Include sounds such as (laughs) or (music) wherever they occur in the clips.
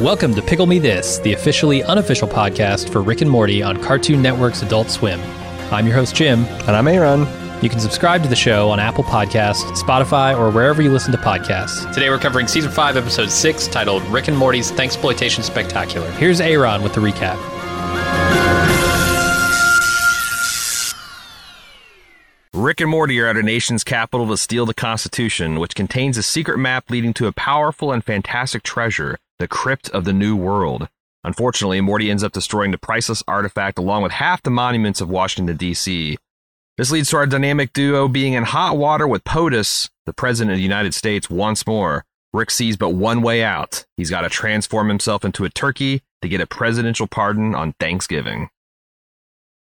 Welcome to Pickle Me This, the officially unofficial podcast for Rick and Morty on Cartoon Network's Adult Swim. I'm your host, Jim. And I'm Aaron. You can subscribe to the show on Apple Podcasts, Spotify, or wherever you listen to podcasts. Today we're covering Season 5, Episode 6, titled Rick and Morty's Thanksploitation Spectacular. Here's Aaron with the recap. Rick and Morty are at a nation's capital to steal the Constitution, which contains a secret map leading to a powerful and fantastic treasure, the Crypt of the New World. Unfortunately, Morty ends up destroying the priceless artifact along with half the monuments of Washington, D.C. This leads to our dynamic duo being in hot water with POTUS, the President of the United States, once more. Rick sees but one way out. He's got to transform himself into a turkey to get a presidential pardon on Thanksgiving.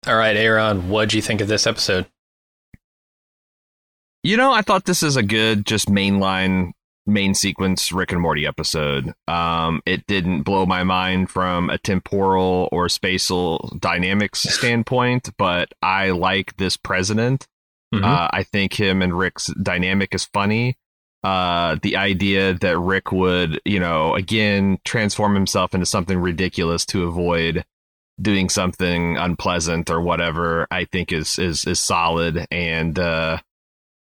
All right, Aaron, what'd you think of this episode? You know, I thought this is a good, just mainline, main sequence Rick and Morty episode. Um, it didn't blow my mind from a temporal or spatial dynamics (laughs) standpoint, but I like this president. Mhm. Uh, I think him and Rick's dynamic is funny. Uh, the idea that Rick would, you know, again transform himself into something ridiculous to avoid doing something unpleasant or whatever, I think is is is solid. And uh,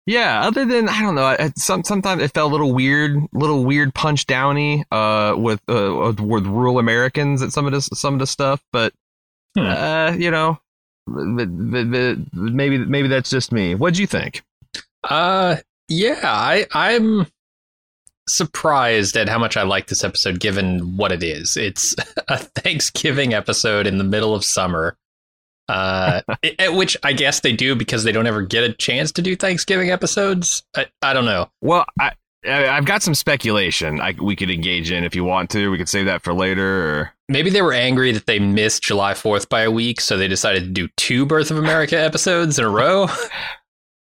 yeah, other than I don't know, I- some sometimes it felt a little weird, little weird punch downy uh, with uh, with rural Americans at some of this some of the stuff, but Hmm. uh, you know, maybe maybe that's just me. What do you think? Uh, yeah, I I'm surprised at how much I like this episode, given what it is. It's (laughs) a Thanksgiving episode in the middle of summer, uh, (laughs) it- which I guess they do because they don't ever get a chance to do Thanksgiving episodes. I, I don't know. Well, I, I I've got some speculation I, we could engage in if you want to. We could save that for later. Or Maybe they were angry that they missed July Fourth by a week, so they decided to do two Birth of America episodes in a row. (laughs)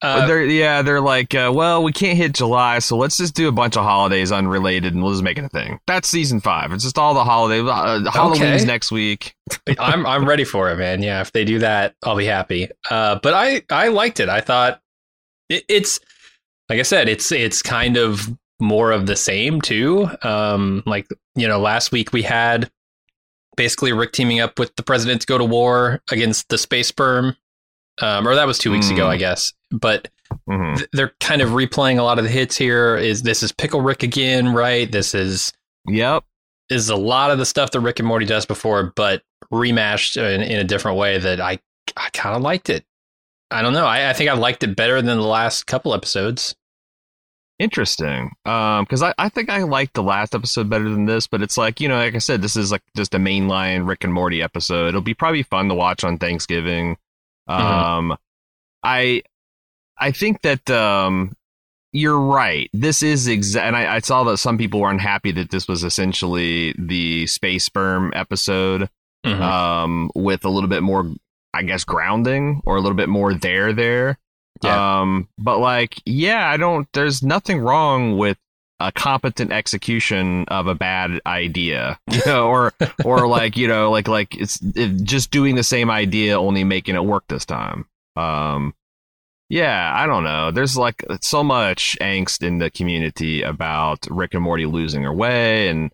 Uh, they're yeah, they're like, uh, well, we can't hit July, so let's just do a bunch of holidays unrelated, and we'll just make it a thing. That's season five. It's just all the holiday. Uh, Halloween's Okay. next week. (laughs) I'm I'm ready for it, man. Yeah, if they do that, I'll be happy. Uh, but I I liked it. I thought it, it's like I said, it's it's kind of more of the same too. Um, like you know, last week we had basically Rick teaming up with the president to go to war against the space sperm. Um, or that was two weeks ago, Hmm. I guess. But hmm th- they're kind of replaying a lot of the hits here. Is this is Pickle Rick again? Right? This is Yep. is a lot of the stuff that Rick and Morty does before, but remashed in, in a different way that I I kind of liked it. I don't know. I, I think I liked it better than the last couple episodes. Interesting. Um, because I, I think I liked the last episode better than this, but it's like, you know, like I said, this is like just a mainline Rick and Morty episode. It'll be probably fun to watch on Thanksgiving. Um I I think that um you're right. This is exa- and I, I saw that some people were unhappy that this was essentially the space sperm episode Mhm. um, with a little bit more, I guess, grounding or a little bit more there there. Yeah. Um, but like, yeah, I don't. There's nothing wrong with a competent execution of a bad idea, (laughs) you know, or or (laughs) like you know, like like it's it, just doing the same idea, only making it work this time. Um, yeah, I don't know. There's like so much angst in the community about Rick and Morty losing their way and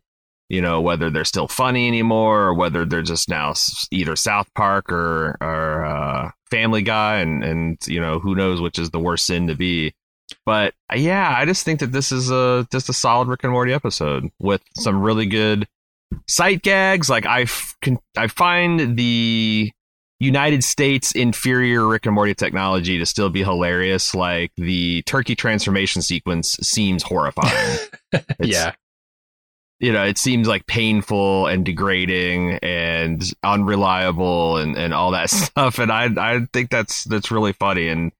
you know whether they're still funny anymore or whether they're just now either South Park or or uh, Family Guy and and you know who knows which is the worst sin to be. But uh, yeah, I just think that this is a just a solid Rick and Morty episode with some really good sight gags. Like I f- can I find the United States inferior Rick and Morty technology to still be hilarious. Like the turkey transformation sequence seems horrifying. (laughs) Yeah. you know, it seems like painful and degrading and unreliable and, and all that (laughs) stuff. And I I think that's that's really funny. And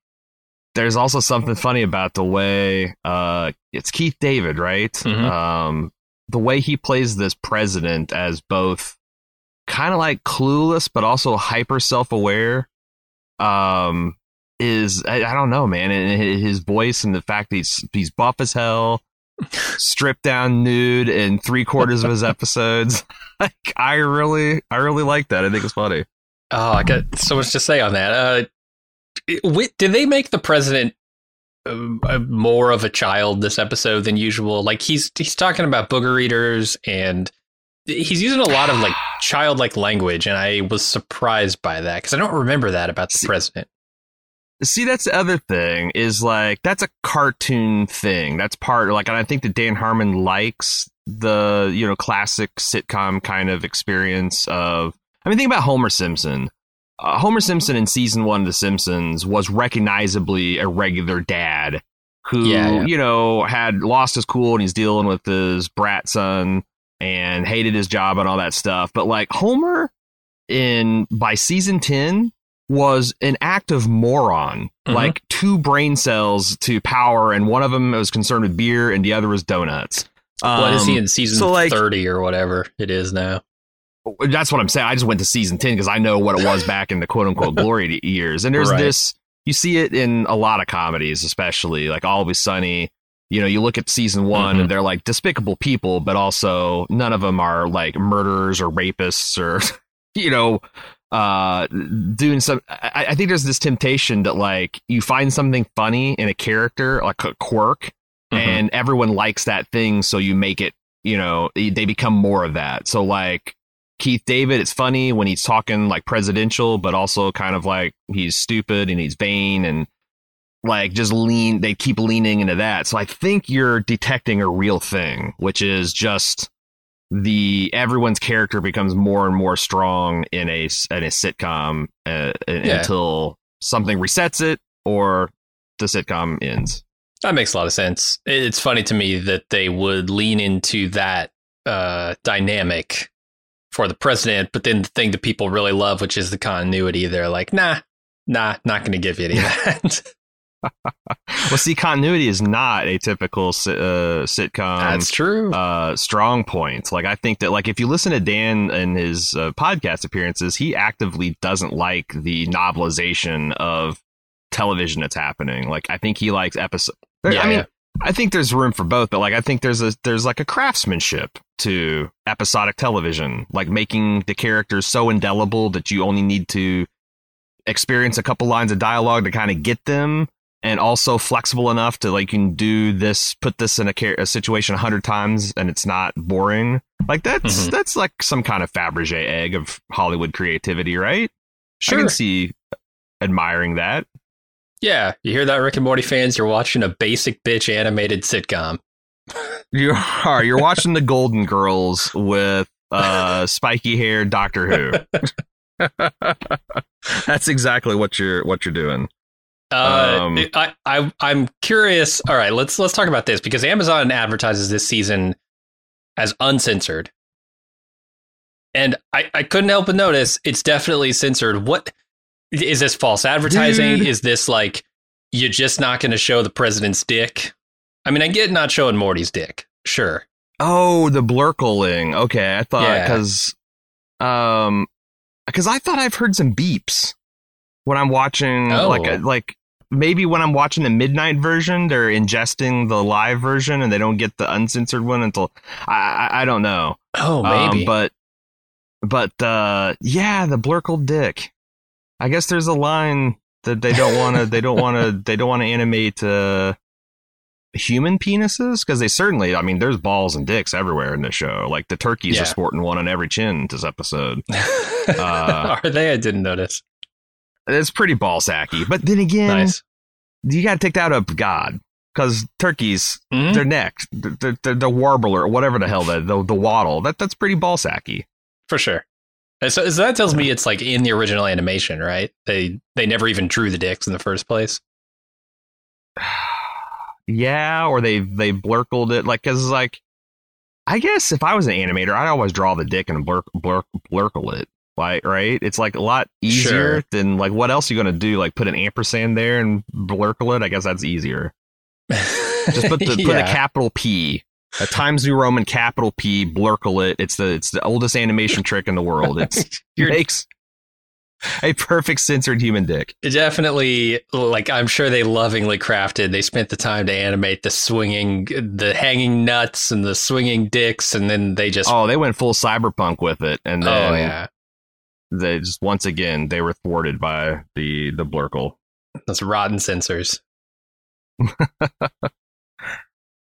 there's also something funny about the way uh, it's Keith David, right? Mhm. Um, the way he plays this president as both kind of like clueless, but also hyper self aware. Um, is I, I don't know, man, and his voice and the fact that he's he's buff as hell, (laughs) stripped down nude in three quarters of his episodes. (laughs) like I really, I really like that. I think it's funny. Oh, I got so much to say on that. Uh, it- did they make the president uh, uh, more of a child this episode than usual? Like he's he's talking about booger eaters and he's using a lot of like childlike language, and I was surprised by that because I don't remember that about the See- president. See, that's the other thing is like that's a cartoon thing. That's part like, and I think that Dan Harmon likes the you know classic sitcom kind of experience of. I mean, think about Homer Simpson. Uh, Homer Simpson in season one of The Simpsons was recognizably a regular dad who Yeah, yeah. you know had lost his cool and he's dealing with his brat son and hated his job and all that stuff. But like Homer in by season ten was an active moron, Mhm. like two brain cells to power, and one of them was concerned with beer, and the other was donuts. what is he Um, in season so, like- thirty or whatever it is now? That's what I'm saying. I just went to season ten because I know what it was back in the quote unquote glory (laughs) years. And there's Right. this, you see it in a lot of comedies, especially like Always Sunny. You know, you look at season one Mhm. and they're like despicable people, but also none of them are like murderers or rapists or, (laughs) you know, uh, doing some. I, I think there's this temptation that like you find something funny in a character, like a quirk, Mhm. and everyone likes that thing, so you make it. You know, they become more of that. So like Keith David, it's funny when he's talking like presidential, but also kind of like he's stupid and he's vain and like just lean. They keep leaning into that. So I think you're detecting a real thing, which is just the everyone's character becomes more and more strong in a in a sitcom uh, Yeah. until something resets it or the sitcom ends. That makes a lot of sense. It's funny to me that they would lean into that uh, dynamic for the president, but then the thing that people really love, which is the continuity, they're like, nah, nah, not going to give you any of (laughs) that. Well, see, continuity is not a typical uh, sitcom. That's true. uh strong point like i think that like if you listen to dan and his uh, podcast appearances he actively doesn't like the novelization of television that's happening like i think he likes episode Yeah, i mean yeah. i think there's room for both but like i think there's a there's like a craftsmanship to episodic television like making the characters so indelible that you only need to experience a couple lines of dialogue to kind of get them and also flexible enough to like you can do this put this in a, a situation a hundred times and it's not boring like that's Mhm. that's like some kind of fabergé egg of hollywood creativity right sure. i can see admiring that yeah, you hear that, Rick and Morty fans? You're watching a basic bitch animated sitcom. you are you're watching the golden girls with uh spiky hair doctor who (laughs) (laughs) that's exactly what you're what you're doing Uh, Um, I, I, I'm curious. All right, let's let's talk about this because Amazon advertises this season as uncensored, and I, I couldn't help but notice it's definitely censored. What is this false advertising? Dude. Is this like you're just not going to show the president's dick? I mean, I get not showing Morty's dick, sure. Oh, the blurkling. Okay, I thought Yeah. because, um, because I thought I've heard some beeps when I'm watching, Oh. like, uh, like maybe when I'm watching the midnight version, they're ingesting the live version and they don't get the uncensored one until I, I, I don't know. Oh, Um, maybe. but, but, uh, yeah, the blurkle dick. I guess there's a line that they don't want to, they don't want to, (laughs) they don't want to animate, uh, human penises because they certainly i mean there's balls and dicks everywhere in the show like the turkeys Yeah. are sporting one on every chin this episode (laughs) uh, Are they? I didn't notice. It's pretty ball sacky but then again Nice. you gotta take that up god because turkeys Mhm. their neck the, the, the warbler whatever the hell that the, the waddle that that's pretty ball sacky For sure. So, so that tells me it's like in the original animation, right? They they never even drew the dicks in the first place. (sighs) yeah or they they blurkled it like because like i guess if i was an animator i'd always draw the dick and blur, blur, blurkle it Like, right? It's like a lot easier Sure. than like what else are you gonna do? Like put an ampersand there and blurkle it? I guess that's easier. Just put the (laughs) put a capital P. A Times New Roman capital P, blurkle it. It's the it's the oldest animation trick in the world. It's (laughs) You're- makes a perfect censored human dick. Definitely, like I'm sure they lovingly crafted. They spent the time to animate the swinging, the hanging nuts and the swinging dicks, and then they just. Oh, they went full cyberpunk with it, and oh, then oh yeah, they just once again they were thwarted by the the blurkle. those rotten censors. (laughs)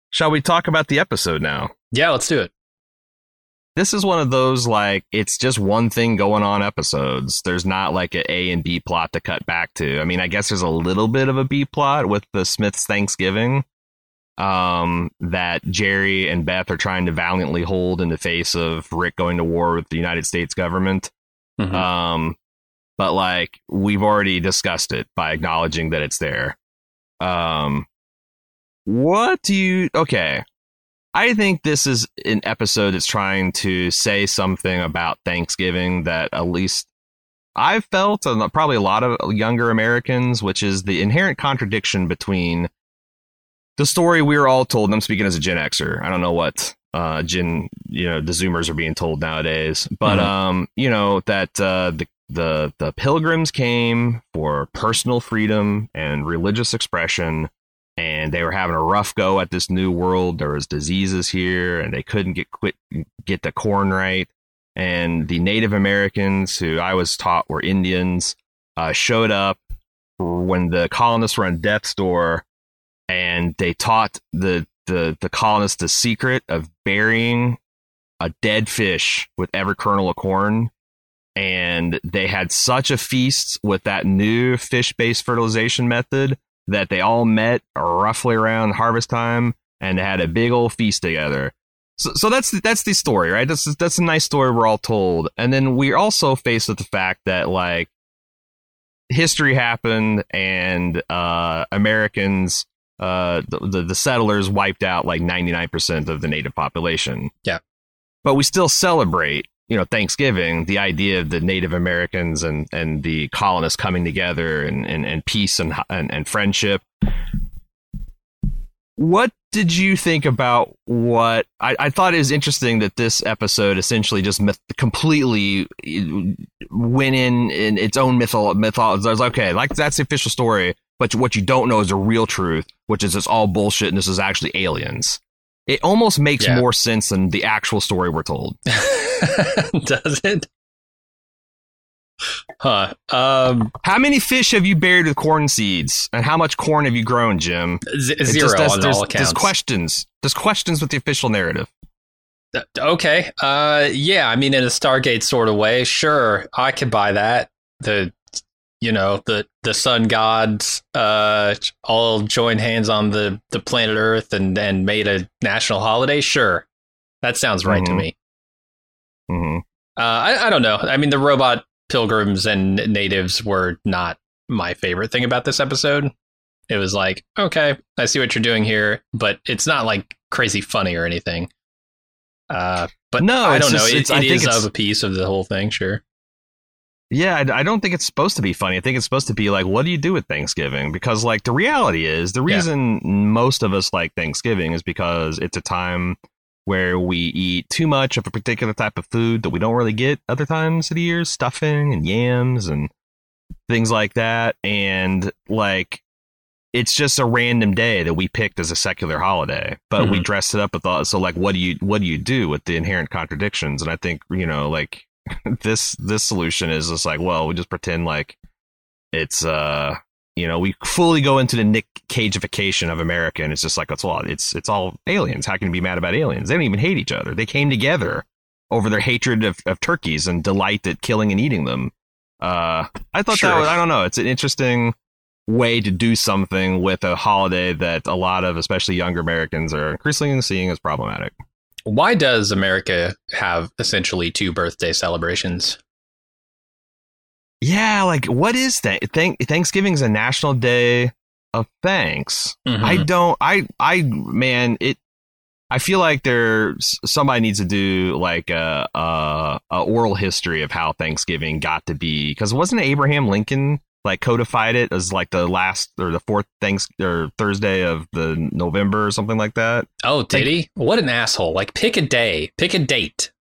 Shall we talk about the episode now? Yeah, let's do it. This is one of those like it's just one thing going on episodes. There's not like a A and B plot to cut back to. I mean, I guess there's a little bit of a B plot with the Smiths Thanksgiving um that Jerry and Beth are trying to valiantly hold in the face of Rick going to war with the United States government. Mhm. Um, but like we've already discussed it by acknowledging that it's there. Um, what do you? Okay, I think this is an episode that's trying to say something about Thanksgiving that at least I've felt, and probably a lot of younger Americans, which is the inherent contradiction between the story we were all told. And I'm speaking as a Gen Xer. I don't know what uh, Gen, you know, the Zoomers are being told nowadays, but Mhm. um, you know that uh, the the the Pilgrims came for personal freedom and religious expression, and they were having a rough go at this new world. There was diseases here, and they couldn't get quit get the corn right. And the Native Americans, who I was taught were Indians, uh, showed up when the colonists were on death's door, and they taught the the the colonists the secret of burying a dead fish with every kernel of corn. And they had such a feast with that new fish based fertilization method that they all met roughly around harvest time and had a big old feast together. So, so that's that's the story, right? That's that's a nice story we're all told, and then we're also faced with the fact that like history happened and uh, Americans, uh, the, the the settlers wiped out like ninety nine percent of the native population. Yeah. but we still celebrate. You know, Thanksgiving, the idea of the Native Americans and, and the colonists coming together and, and, and peace and, and, and friendship what did you think about what I, I thought it was interesting that this episode essentially just myth, completely uh, went in in its own mytho mythology. I was like, okay, like that's the official story, but what you don't know is the real truth, which is it's all bullshit and this is actually aliens. It almost makes Yeah. more sense than the actual story we're told. (laughs) Does it? Huh. Um, How many fish have you buried with corn seeds, and how much corn have you grown, Jim? z- zero does- on there's, all accounts. There's questions. There's questions with the official narrative. Okay. Uh, yeah. I mean, in a Stargate sort of way, sure, I could buy that. The, you know, the the sun gods, uh, all joined hands on the the planet Earth and and made a national holiday. Sure, that sounds right to Mhm. me. hmm Uh, I I don't know. I mean, the robot pilgrims and natives were not my favorite thing about this episode. It was like, okay, I see what you're doing here, but it's not like crazy funny or anything. Uh, but No, I don't know. just- It, it's- I it think it's- of a piece of the whole thing, sure. Yeah, I, I don't think it's supposed to be funny. I think it's supposed to be like, what do you do with Thanksgiving? Because, like, the reality is, the Yeah. reason most of us like Thanksgiving is because it's a time where we eat too much of a particular type of food that we don't really get other times of the year stuffing and yams and things like that. And, like, it's just a random day that we picked as a secular holiday, but we Mhm. dressed it up with all. So, like, what do you what do you do with the inherent contradictions? And I think you know, like (laughs) this this solution is just like, well, we just pretend like it's uh you know we fully go into the Nick Cageification of America, and it's just like it's all it's it's all aliens. How can you be mad about aliens? They don't even hate each other. They came together over their hatred of, of turkeys and delight at killing and eating them. Uh, I thought Sure. that was, I don't know. It's an interesting way to do something with a holiday that a lot of especially younger Americans are increasingly seeing as problematic. Why does America have essentially two birthday celebrations? Yeah, like what is that? Thank Thanksgiving's a national day of thanks. Mhm. I don't I I man, it I feel like there somebody needs to do like a, a, a oral history of how Thanksgiving got to be because wasn't Abraham Lincoln like codified it as like the last or the fourth thanks or Thursday of the November or something like that. Oh, did he? What an asshole! Like, pick a day, pick a date,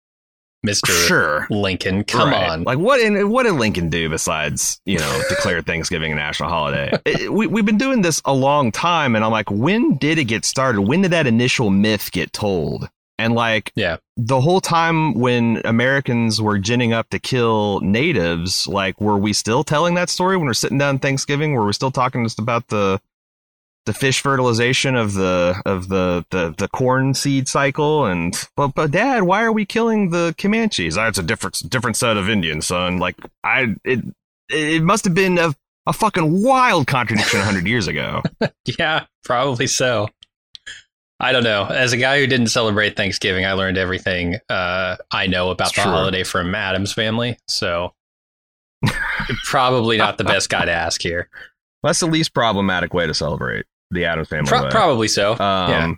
Mister Sure. Lincoln. Come Right. on. Like what? What did Lincoln do besides you know (laughs) declare Thanksgiving a national holiday? It- we we've been doing this a long time, and I'm like, when did it get started? When did that initial myth get told? And like, Yeah. the whole time when Americans were ginning up to kill natives, like, were we still telling that story when we're sitting down Thanksgiving? Were we still talking just about the the fish fertilization of the of the the, the corn seed cycle? And but but Dad, why are we killing the Comanches? That's a different different set of Indians, son. Like I it it must have been a a fucking wild contradiction hundred years ago. (laughs) Yeah, probably so. I don't know. As a guy who didn't celebrate Thanksgiving, I learned everything uh, I know about It's the true. holiday from Addams family. So, (laughs) probably not the best guy to ask here. That's the least problematic way to celebrate the Addams family. Pro- probably so. Um, yeah.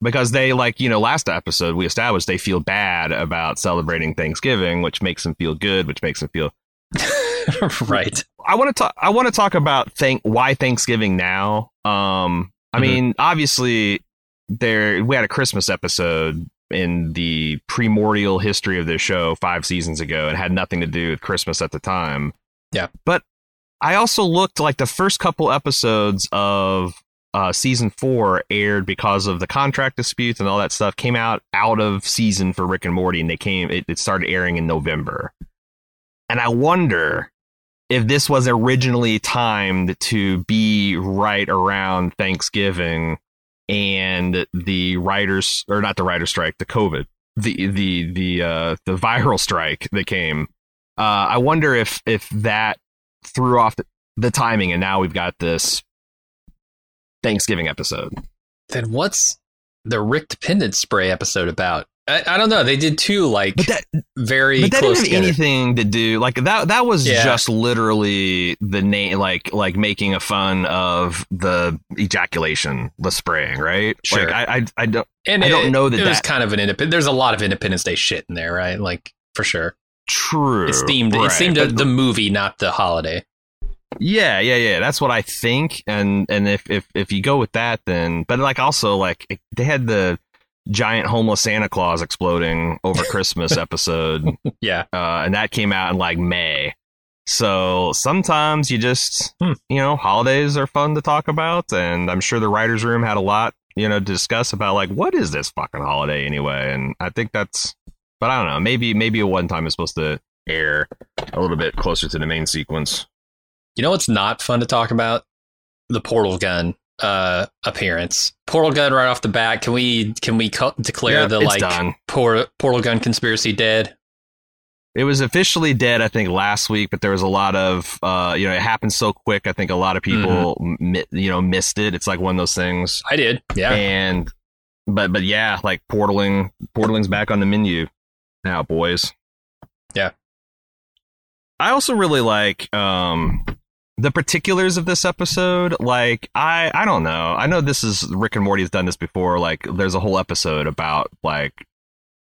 Because they like you know last episode we established they feel bad about celebrating Thanksgiving, which makes them feel good, which makes them feel. (laughs) right. I want to talk. I want to talk about thank why Thanksgiving now. Um, I Mhm. mean, obviously there we had a Christmas episode in the primordial history of this show five seasons ago, and had nothing to do with Christmas at the time. Yeah. but I also looked like the first couple episodes of uh, season four aired because of the contract disputes and all that stuff came out out of season for Rick and Morty, and they came. It, it started airing in November, and I wonder if this was originally timed to be right around Thanksgiving and the writers or not the writer strike, the COVID, the the the uh, the viral strike that came. Uh, I wonder if if that threw off the, the timing, and now we've got this Thanksgiving episode. Then what's the Rickdependence Spray episode about? I, I don't know. They did two like But that very but that close didn't have together. anything to do like that. That was Yeah. just literally the name, like like making a fun of the ejaculation, the spraying, right? Sure. Like, I, I I don't And I it, don't know that it was that- kind of an independent. There's a lot of Independence Day shit in there, right? Like for sure. true. It's themed. right, it's themed to but- the movie, not the holiday. Yeah, yeah, yeah. That's what I think. And and if if if you go with that, then but like also like they had the giant homeless Santa Claus exploding over (laughs) Christmas episode, Yeah. uh, and that came out in like May. So sometimes you just Hmm. you know holidays are fun to talk about, and I'm sure the writers' room had a lot you know to discuss about like what is this fucking holiday anyway, and I think that's. But I don't know. Maybe maybe a one time is supposed to air a little bit closer to the main sequence. You know what's not fun to talk about? The portal gun uh appearance. Portal gun right off the bat. Can we can we co- declare the like done. por- portal gun conspiracy dead? It was officially dead, I think, last week, but there was a lot of, uh, you know, it happened so quick. I think a lot of people, mi- you know, missed it. It's like one of those things. I did. Yeah. And, but, but yeah, like portaling, portaling's back on the menu now, boys. Yeah. I also really like, um, the particulars of this episode. Like, I, I don't know. I know this is Rick and Morty has done this before. Like, there's a whole episode about like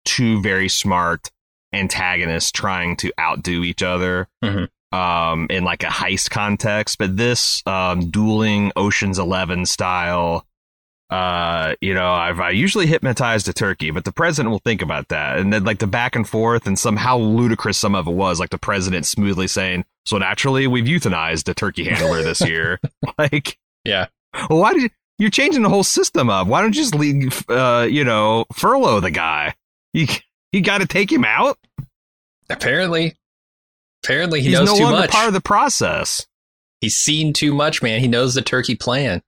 two very smart antagonists trying to outdo each other Mhm. um in like a heist context but this um dueling oceans 11 style uh you know i've i usually hypnotized a turkey but the president will think about that and then like the back and forth and somehow ludicrous some of it was like the president smoothly saying so naturally we've euthanized a turkey handler this year (laughs) like Yeah. well why did you you're changing the whole system up why don't you just leave uh you know furlough the guy you you got to take him out Apparently. Apparently he he's knows no longer much. part of the process. He's seen too much, man. He knows the turkey plan.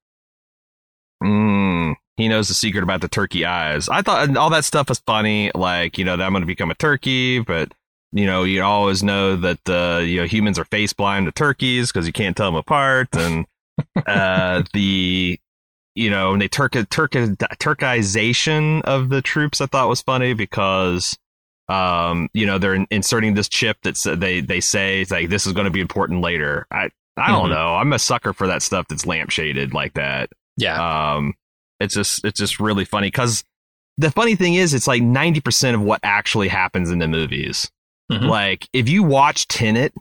Mm, he knows the secret about the turkey eyes. I thought all that stuff was funny, like you know that I'm going to become a turkey, but you know you always know that uh, you know humans are face blind to turkeys because you can't tell them apart, and (laughs) uh, the you know when they turk turk turkization of the troops I thought was funny because um you know they're in- inserting this chip that they they say it's like this is going to be important later. I I don't Mhm. know. I'm a sucker for that stuff that's lampshaded like that Yeah. um it's just it's just really funny because the funny thing is, it's like ninety percent of what actually happens in the movies. Mhm. Like if you watch Tenet,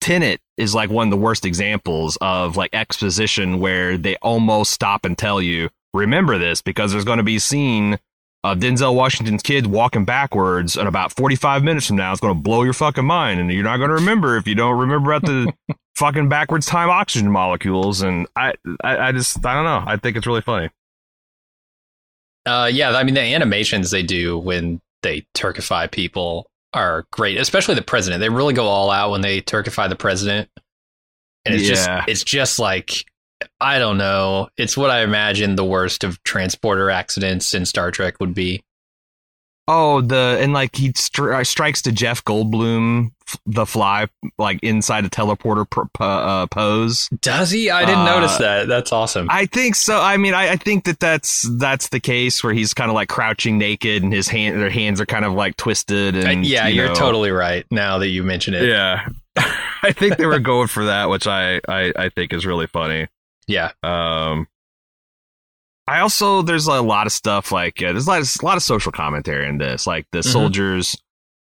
Tenet is like one of the worst examples of like exposition where they almost stop and tell you, remember this because there's going to be a scene of Denzel Washington's kid walking backwards and about 45 minutes from now it's going to blow your fucking mind and you're not going to remember if you don't remember about the (laughs) fucking backwards time oxygen molecules and I, I I just I don't know I think it's really funny Uh, yeah, I mean the animations they do when they Turkify people are great, especially the president. They really go all out when they Turkify the president, and it's Yeah. just it's just like I don't know. It's what I imagine the worst of transporter accidents in Star Trek would be. Oh, the and like he stri- strikes to Jeff Goldblum, f- the fly, like inside a teleporter pr- po- uh, pose. Does he? I didn't Uh, notice that. That's awesome. I think so. I mean, I, I think that that's that's the case where he's kind of like crouching naked and his hand, their hands are kind of like twisted. Uh, And yeah, you you're know. totally right. Now that you mention it, Yeah, (laughs) I think they were going for that, which I I, I think is really funny. yeah. Um, I also there's a lot of stuff like uh, there's a lot, of, a lot of social commentary in this, like the Mhm. soldiers,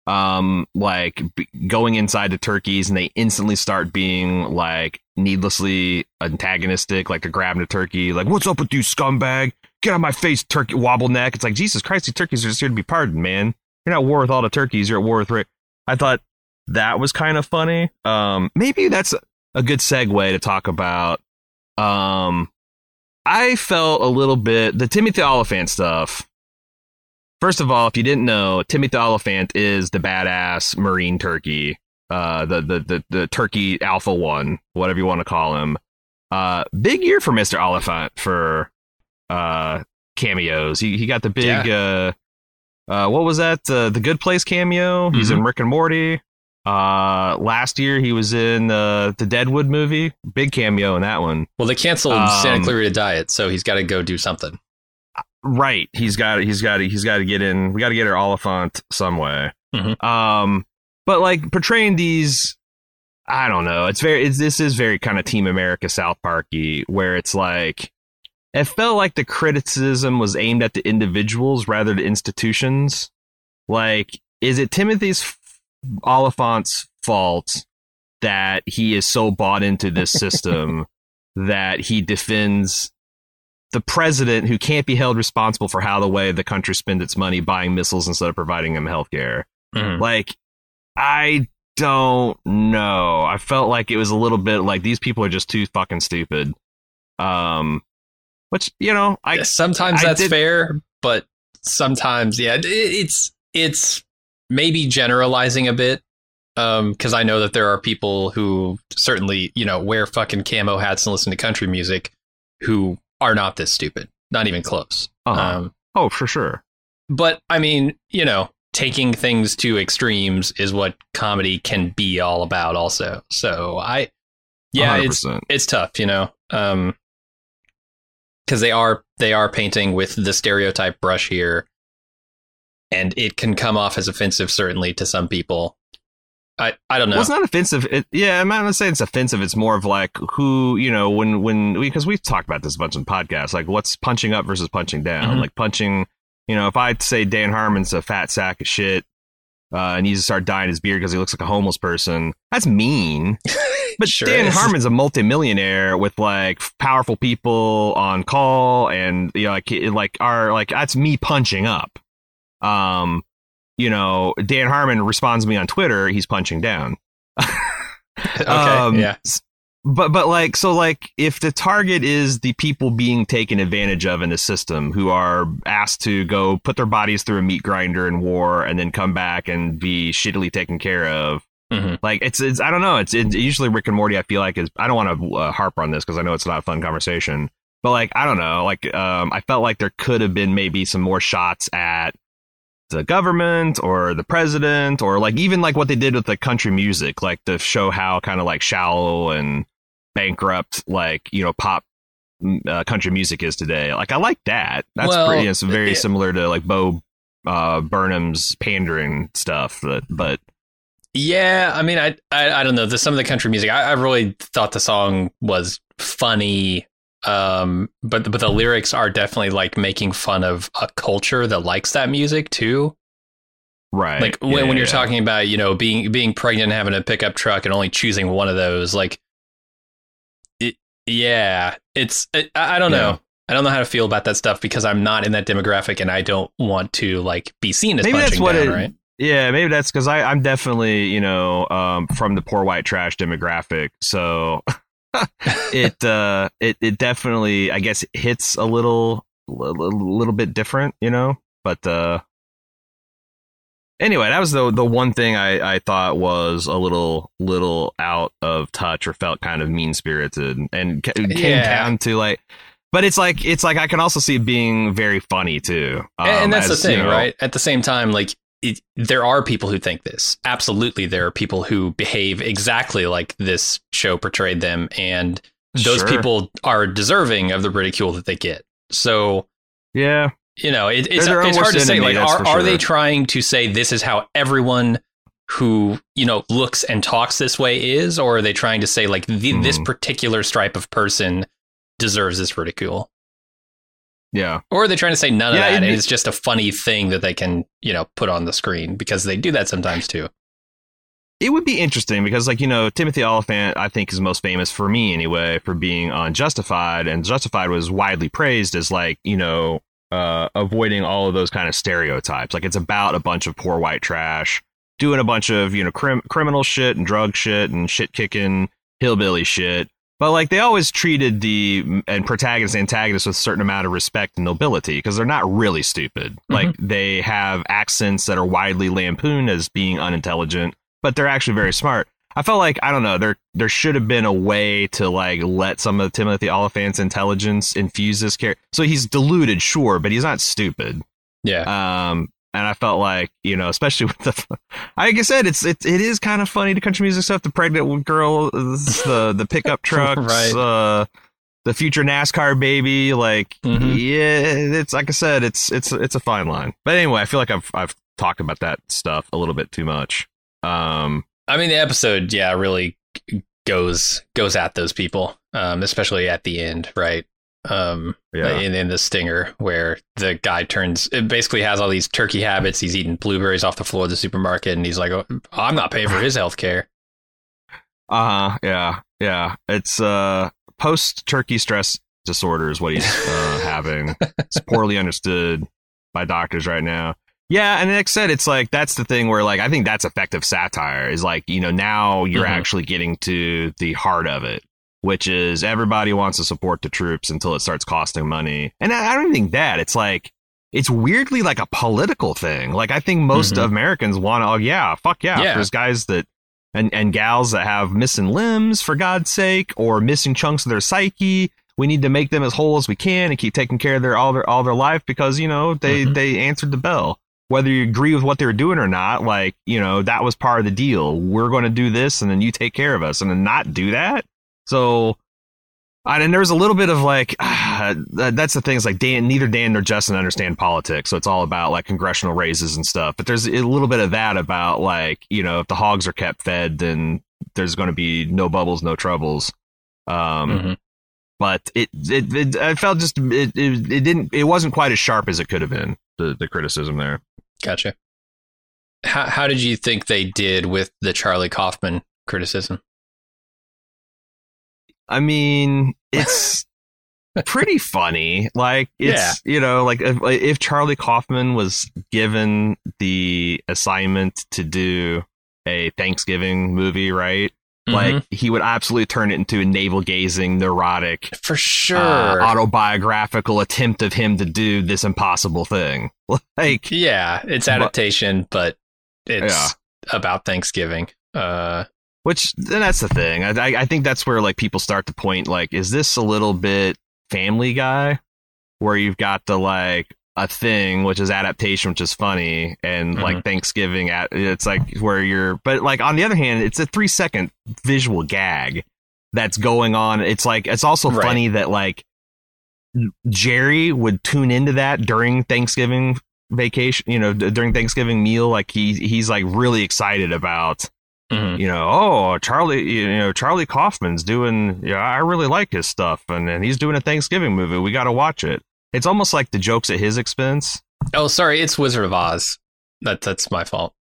um, like b- going inside the turkeys and they instantly start being like needlessly antagonistic, like they're grabbing a turkey, like what's up with you scumbag? Get out of my face, turkey wobble neck. It's like Jesus Christ, these turkeys are just here to be pardoned, man. You're not at war with all the turkeys. You're at war with Rick. I thought that was kind of funny. Um, maybe that's a good segue to talk about um, I felt a little bit the Timothy Olyphant stuff. First of all, if you didn't know, Timothy Olyphant is the badass Marine turkey, uh, the the the, the turkey alpha one, whatever you want to call him. Uh, big year for Mister Olyphant for uh cameos. He he got the big uh, uh, what was that? Uh, the Good Place cameo. He's in Rick and Morty. Uh, last year he was in uh, the Deadwood movie. Big cameo in that one. Well, they canceled Um, Santa Clarita Diet, so he's got to go do something. Right. He's got he's got he's got to get in. We got to get our Olyphant some way. Mhm. Um, but like portraying these, I don't know. It's very. It's, this is very kind of Team America South Parky, where it's like it felt like the criticism was aimed at the individuals rather than institutions. Like, is it Timothy's Olyphant's fault that he is so bought into this system (laughs) that he defends the president who can't be held responsible for how the way the country spends its money buying missiles instead of providing them health care. Mhm. Like, I don't know. I felt like it was a little bit like these people are just too fucking stupid. Um, which you know, I sometimes I that's did- fair, but sometimes, yeah, it, it's it's maybe generalizing a bit. Um, because I know that there are people who certainly, you know, wear fucking camo hats and listen to country music who are not this stupid, not even close. Uh-huh. Um, oh for sure. but I mean, you know, taking things to extremes is what comedy can be all about, also. So I, yeah, it's 100%. it's tough, you know, um, because they are they are painting with the stereotype brush here, and it can come off as offensive, certainly to some people. I I don't know. Well, it's not offensive. It, yeah, I'm not gonna say it's offensive. It's more of like who you know when when because we've talked about this a bunch in podcasts. Like what's punching up versus punching down. Mhm. Like punching. You know, if I say Dan Harmon's a fat sack of shit uh, and needs to start dyeing his beard because he looks like a homeless person, that's mean. (laughs) But Sure Dan is. Harmon's a multimillionaire with like powerful people on call, and you know, like like are like that's me punching up. Um, you know, Dan Harmon responds to me on Twitter. He's punching down. (laughs) okay, Um, yeah, But but like so like if the target is the people being taken advantage of in the system who are asked to go put their bodies through a meat grinder in war and then come back and be shittily taken care of. Mhm. Like it's it's I don't know it's, it's usually Rick and Morty I feel like is I don't want to uh, harp on this because I know it's not a fun conversation but like I don't know like um I felt like there could have been maybe some more shots at the government or the president or like even like what they did with the country music like to show how kind of like shallow and bankrupt like you know pop mm, uh, country music is today like i like that that's Well, pretty it's very similar to like bo uh burnham's pandering stuff but but Yeah, I mean, I, I, I don't know. The, some of the country music, I, I really thought the song was funny Um, but but the lyrics are definitely like making fun of a culture that likes that music too. Right. Like when, Yeah, when you're yeah. talking about you know being being pregnant and having a pickup truck and only choosing one of those, like, it, yeah, it's I, I don't know. I don't know how to feel about that stuff because I'm not in that demographic and I don't want to like be seen as Maybe punching that's what down, it. right? Yeah, maybe that's because I'm definitely you know um, from the poor white trash demographic, so (laughs) it uh it it definitely I guess hits a little little, little bit different, you know. But uh anyway, that was the the one thing I I thought was a little little out of touch or felt kind of mean spirited, and ca- came Yeah. down to like. But it's like it's like I can also see it being very funny too, And- and Um, that's as, the you thing, know- right? At the same time, like it, there are people who think this. Absolutely, there are people who behave exactly like this show portrayed them, and those Sure. people are deserving of the ridicule that they get. So Yeah, you know, it, it's They're their own it's hard to say. Like, are are they trying to say this is how everyone who you know looks and talks this way is, or are they trying to say like the, this Mhm. particular stripe of person deserves this ridicule? Yeah. Or they're they trying to say none Yeah, of that? And it's just a funny thing that they can, you know, put on the screen because they do that sometimes too. It would be interesting because, like, you know, Timothy Olyphant, I think, is most famous for me anyway, for being on Justified. And Justified was widely praised as, like, you know, uh, avoiding all of those kind of stereotypes. Like, it's about a bunch of poor white trash doing a bunch of, you know, crim- criminal shit and drug shit and shit kicking hillbilly shit. But, like, they always treated the and protagonist and antagonist with a certain amount of respect and nobility because they're not really stupid. Like, they have accents that are widely lampooned as being unintelligent but they're actually very smart. I felt like I don't know there there should have been a way to like let some of Timothy Olyphant's intelligence infuse this character. So he's deluded, sure, but he's not stupid. Yeah. Um, and I felt like you know, especially (laughs) with the, like I said, it's it, it is kind of funny to country music stuff. The pregnant girl, the the pickup (laughs) trucks, Right. uh, the future NASCAR baby. Like, Mhm. yeah, it's like I said, it's it's it's a fine line. But anyway, I feel like I've I've talked about that stuff a little bit too much. Um, I mean, the episode, yeah, really goes goes at those people, um, especially at the end, right? Um, Yeah. in, in the stinger where the guy turns, it basically has all these turkey habits. He's eating blueberries off the floor of the supermarket, and he's like, oh, "I'm not paying for his (laughs) health care." Uh huh. Yeah. Yeah. It's uh post turkey stress disorder is what he's uh, (laughs) having. It's poorly understood by doctors right now. Yeah, and like I said, it's like that's the thing where like I think that's effective satire is like you know now you're Mhm. actually getting to the heart of it, which is everybody wants to support the troops until it starts costing money, and I, I don't even think that it's like it's weirdly like a political thing. Like I think most Mhm. Americans want to, oh yeah, fuck yeah, Yeah. there's guys that and and gals that have missing limbs for God's sake or missing chunks of their psyche. We need to make them as whole as we can and keep taking care of their all their all their life because you know they Mhm. they answered the bell. Whether you agree with what they were doing or not, like you know that was part of the deal. We're going to do this, and then you take care of us, and then not do that. So, and there's a little bit of like (sighs) that- that's the thing. Is like Dan, neither Dan nor Justin understand politics, so it's all about like congressional races and stuff. But there's a little bit of that about like you know if the hogs are kept fed, then there's going to be no bubbles, no troubles. Um, Mhm. but it, it it I felt just it, it it didn't it wasn't quite as sharp as it could have been. The the criticism there. Gotcha. How how did you think they did with the Charlie Kaufman criticism? I mean, (laughs) it's pretty funny. Like it's you know, like if, if Charlie Kaufman was given the assignment to do a Thanksgiving movie, right? Mhm. Like he would absolutely turn it into a navel gazing, neurotic, for sure. uh, autobiographical attempt of him to do this impossible thing. (laughs) Like yeah, it's But- adaptation, but it's Yeah. about Thanksgiving. Uh, Which and that's the thing. I, I think that's where like people start to point like, is this a little bit Family Guy, where you've got the like a thing which is adaptation, which is funny, and Mhm. like Thanksgiving at it's like where you're, but like on the other hand, it's a three second visual gag that's going on. It's like it's also Right. funny that like Jerry would tune into that during Thanksgiving vacation, you know, d- during Thanksgiving meal. Like he he's like really excited about Mhm. you know, oh Charlie, you know Charlie Kaufman's doing. Yeah, I really like his stuff, and and he's doing a Thanksgiving movie. We got to watch it. It's almost like the jokes at his expense. Oh, sorry, it's Wizard of Oz. That that's my fault.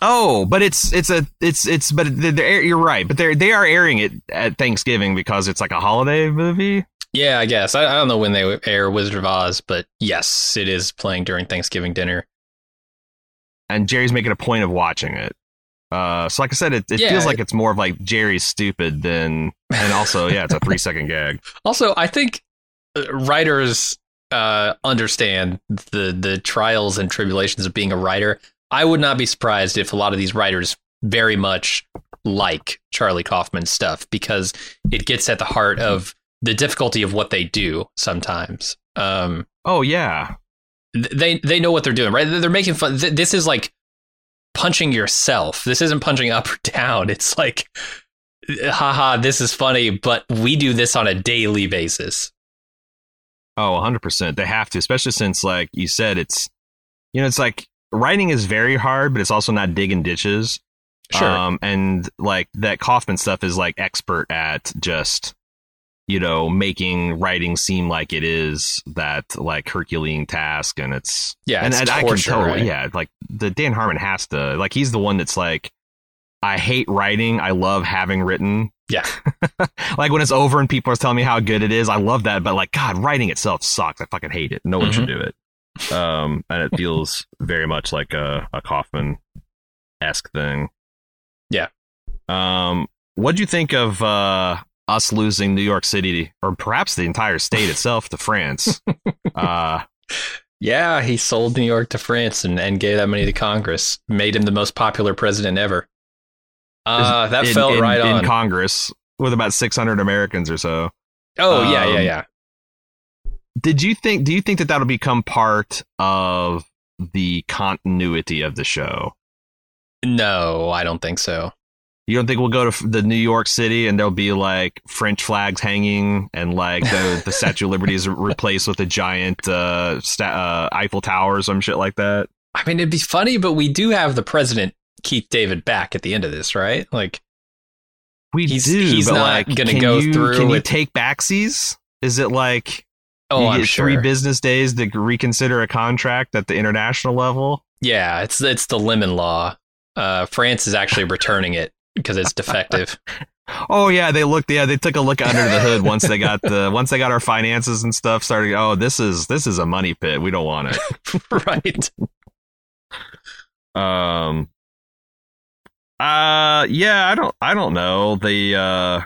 Oh, but it's it's a it's it's but you're right, but they're they are airing it at Thanksgiving because it's like a holiday movie. Yeah, I guess I, I don't know when they air Wizard of Oz, but yes, it is playing during Thanksgiving dinner. and Jerry's making a point of watching it. Uh, so like I said, it, it Yeah. feels like it's more of like Jerry's stupid than, and also yeah, it's a three second gag. (laughs) Also, I think uh, writers uh, understand the the trials and tribulations of being a writer. I would not be surprised if a lot of these writers very much like Charlie Kaufman's stuff because it gets at the heart of the difficulty of what they do sometimes. Um, Oh yeah, they they know what they're doing, right? They're making fun. This is like punching yourself. This isn't punching up (laughs) or down. It's like, haha, this is funny, but we do this on a daily basis. oh 100 percent. They have to, especially since like you said, it's you know it's like writing is very hard, but it's also not digging ditches. Sure. Um, and like that Kaufman stuff is like expert at just, you know, making writing seem like it is that like Herculean task. And it's, Yeah, and, it's and I can tell, totally, right? yeah, like the Dan Harmon has to, like, he's the one that's like, I hate writing. I love having written. Yeah. (laughs) like when it's over and people are telling me how good it is, I love that. But like, God, writing itself sucks. I fucking hate it. No one should Mm-hmm. do it. Um, and it feels very much like a, a Kaufman esque thing. Yeah. Um, what do you think of uh, us losing New York City, or perhaps the entire state itself, to France? (laughs) uh, Yeah, he sold New York to France and, and gave that money to Congress. Made him the most popular president ever. Uh, that in, felt in- right in on. Congress with about 600 Americans or so. oh, yeah, yeah, um, yeah. Did you think? Do you think that that'll become part of the continuity of the show? No, I don't think so. You don't think we'll go to the New York City and there'll be like French flags hanging and like the, the Statue of Liberty is replaced with a giant uh, sta- uh, Eiffel Tower or some shit like that? I mean, it'd be funny, but we do have the president, Keith David, back at the end of this, right? Like, We He's- do. he's but, not like, gonna go you, through Can you with- take backsies? Is it like oh, you I'm get sure. three business days to reconsider a contract at the international level? yeah, it's it's the lemon law. Uh, France is actually returning it because it's defective. (laughs) Oh yeah, they looked. Yeah, they took a look under the hood once they got the (laughs) once they got our finances and stuff started. Oh, this is this is a money pit. We don't want it. (laughs) right. Um. Uh. Yeah. I don't. I don't know the uh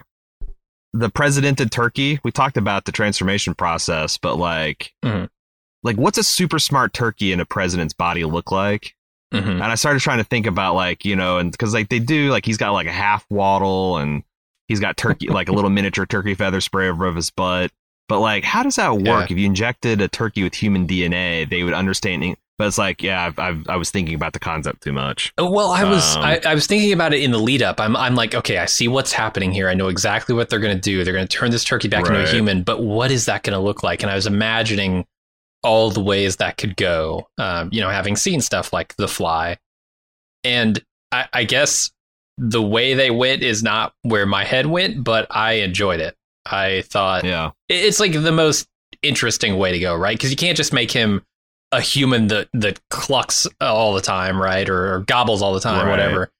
the presidented turkey. We talked about the transformation process, but like, Mhm. like what's a super smart turkey in a president's body look like? Hmm And I started trying to think about like you know, and because like they do like he's got like a half waddle and he's got turkey like a little (laughs) miniature turkey feather spray over his butt. But like, how does that work? Yeah. If you injected a turkey with human DNA, they would understand. But it's like, yeah, I've, I've, I was thinking about the concept too much. Oh, Well, I was Um, I, I was thinking about it in the lead up. I'm I'm like, okay, I see what's happening here. I know exactly what they're going to do. They're going to turn this turkey back into a human, but what is that going to look like? And I was imagining all the ways that could go. Um, you know, having seen stuff like The Fly, and I, I guess the way they went is not where my head went, but I enjoyed it. I thought Yeah, it's like the most interesting way to go, right? Because you can't just make him a human that that clucks all the time, right, or, or gobbles all the time, Right. whatever.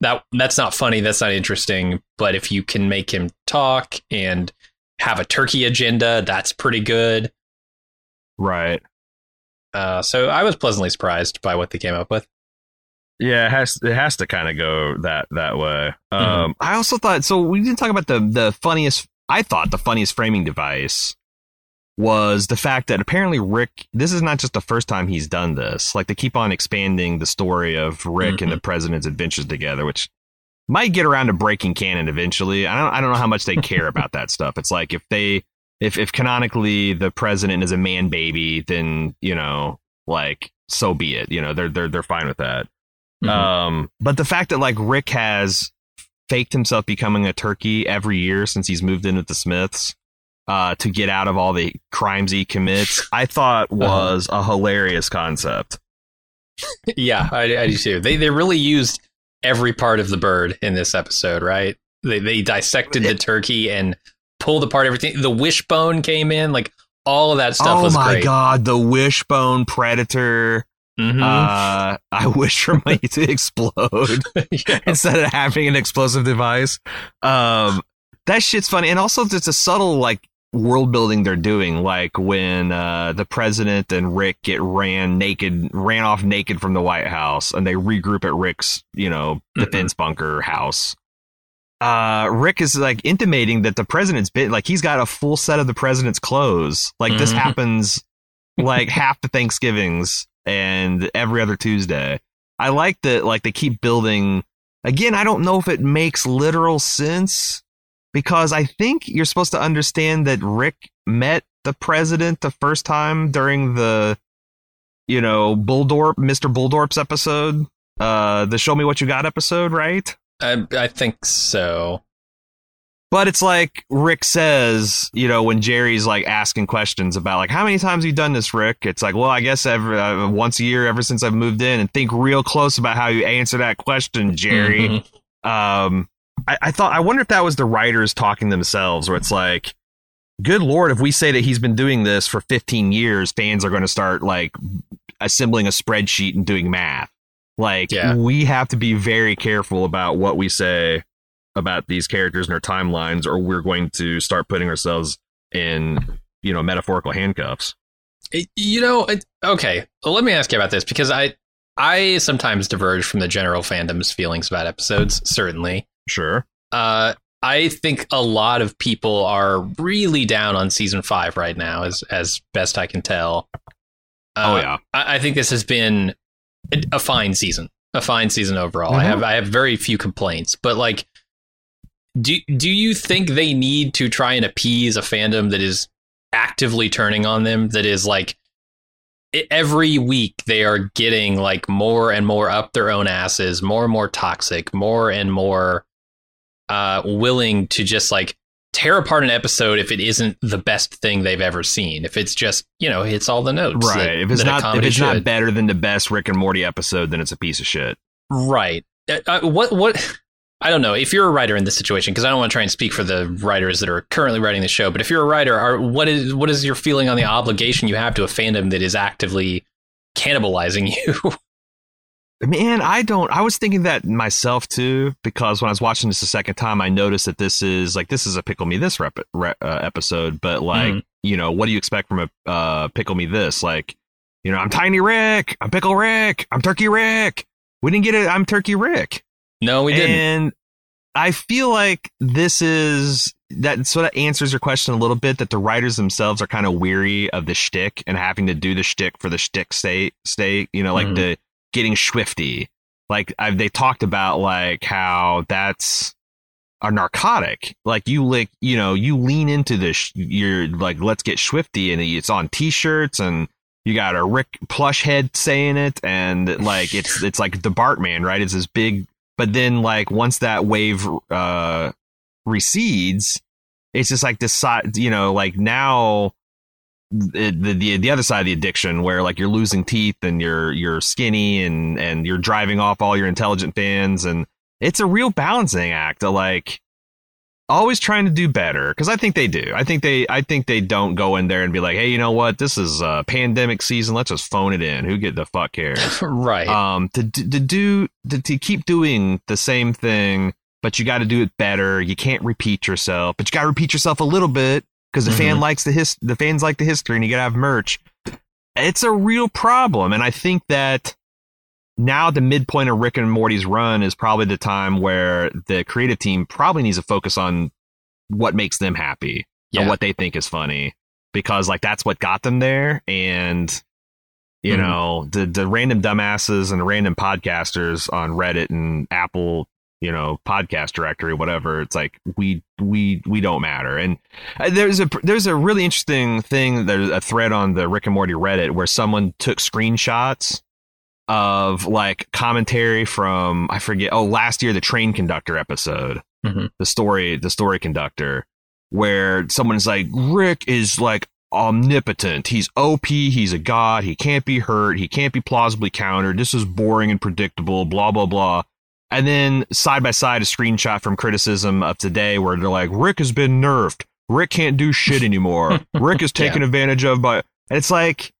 That that's not funny. That's not interesting. But if you can make him talk and have a turkey agenda, that's pretty good. Right. Uh, so I was pleasantly surprised by what they came up with. Yeah, it has it has to kind of go that that way. Um, I also thought so. We didn't talk about the the funniest. I thought the funniest framing device was the fact that apparently Rick. This is not just the first time he's done this. Like they keep on expanding the story of Rick and the president's adventures together, which might get around to breaking canon eventually. I don't. I don't know how much they care about that stuff. It's like if they if if canonically the president is a man baby, then you know, like so be it. You know, they're they're they're fine with that. Mhm. Um, but the fact that like Rick has faked himself becoming a turkey every year since he's moved in with the Smiths uh, to get out of all the crimes he commits, I thought was a hilarious concept. (laughs) yeah, I, I do too. They they really used every part of the bird in this episode, right? They they dissected the turkey and pulled apart everything. The wishbone came in, like all of that stuff oh my great. god, the wishbone predator. Mhm. Uh, I (laughs) wish for money to explode (laughs) Yeah. instead of having an explosive device. Um, that shit's funny, and also it's a subtle like world building they're doing, like when uh, the president and Rick get ran naked, ran off naked from the White House, and they regroup at Rick's, you know, defense bunker house. Uh, Rick is like intimating that the president's been like he's got a full set of the president's clothes. Like this Mhm. happens like (laughs) half the Thanksgivings and every other Tuesday. I like that like they keep building again, I don't know if it makes literal sense because I think you're supposed to understand that Rick met the president the first time during the you know, Bulldorp, Mr. Bulldorp's episode, uh the Show Me What You Got episode, right? I, I think so. But it's like Rick says, you know, when Jerry's like asking questions about like how many times you've you done this, Rick? It's like, well, I guess every uh, once a year ever since I've moved in, and think real close about how you answer that question, Jerry. Mhm. Um, I, I thought I wonder if that was the writers talking themselves, where it's like, good lord, if we say that he's been doing this for 15 years, fans are going to start like assembling a spreadsheet and doing math. Like, Yeah. we have to be very careful about what we say about these characters and their timelines, or we're going to start putting ourselves in, you know, metaphorical handcuffs. You know, it, okay. Well, let me ask you about this because I I sometimes diverge from the general fandom's feelings about episodes. Certainly, Sure. uh, I think a lot of people are really down on season five right now, as as best I can tell. oh Uh, yeah. I, I think this has been a, fine season, a fine season overall. I Mhm. have I have very few complaints, but like, do do you think they need to try and appease a fandom that is actively turning on them? That is like every week they are getting like more and more up their own asses, more and more toxic, more and more uh, willing to just like tear apart an episode if it isn't the best thing they've ever seen. If it's just you know hits all the notes, Right. that- if it's not if it's not better than the best Rick and Morty episode, then it's a piece of shit. Right. Uh, uh, what what I don't know if you're a writer in this situation because I don't want to try and speak for the writers that are currently writing the show, but if you're a writer, are what is what is your feeling on the obligation you have to a fandom that is actively cannibalizing (laughs) you? Man, I don't. I was thinking that myself too because when I was watching this the second time, I noticed that this is like this is a pickle me this rep, re, uh, episode, but like Mhm. you know, what do you expect from a uh, pickle me this? Like, you know, I'm Tiny Rick, I'm Pickle Rick, I'm Turkey Rick. We didn't get it. I'm Turkey Rick. no, we didn't. And I feel like this is that sort of answers your question a little bit that the writers themselves are kind of weary of the shtick and having to do the shtick for the shtick state state, you know, like Mhm. the getting schwifty. Like I've, they talked about like how that's a narcotic. Like you lick, you know, you lean into this. You're like, let's get schwifty, and it's on t-shirts and you got a Rick plush head saying it, and like it's (laughs) it's like the Bartman, right? It's this big, but then like once that wave uh recedes, it's just like this you know, like now the, the the the other side of the addiction where like you're losing teeth and you're you're skinny and and you're driving off all your intelligent fans and it's a real balancing act of like always trying to do better because I think they do. I think they I think they don't go in there and be like, hey, you know what? This is a pandemic season. Let's just phone it in. Who get the fuck cares? (laughs) right. um to to to do to, to keep doing the same thing but you got to do it better you can't repeat yourself but you got to repeat yourself a little bit because the fan Mhm. likes the his the fans like the history and you got to have merch it's a real problem and i think that now the midpoint of rick and morty's run is probably the time where the creative team probably needs to focus on what makes them happy yeah. and what they think is funny because like that's what got them there and you Mhm. know the the random dumbasses and the random podcasters on reddit and apple you know podcast directory whatever it's like we we we don't matter. And uh, there's a there's a really interesting thing there's a thread on the rick and morty reddit where someone took screenshots of like commentary from i forget oh last year the train conductor episode. Mhm. the story the story conductor where someone's like rick is like omnipotent. He's op he's a god. He can't be hurt. He can't be plausibly countered. This is boring and predictable blah blah blah and then side by side a screenshot from criticism of today where they're like, Rick has been nerfed. Rick can't do shit anymore. (laughs) Rick is taken advantage of by. And it's like,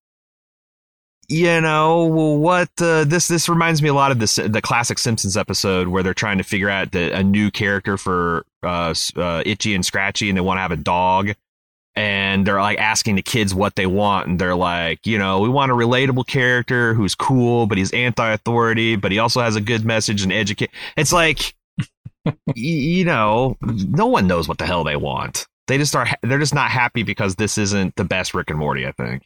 you know, what uh, this this reminds me a lot of this the classic Simpsons episode where they're trying to figure out the, a new character for uh, uh, Itchy and Scratchy, and they want to have a dog, and they're like asking the kids what they want, and they're like, you know, we want a relatable character who's cool, but he's anti-authority, but he also has a good message and educate. It's like, (laughs) y- you know, no one knows what the hell they want. They just are. They're just not happy because this isn't the best Rick and Morty. I think.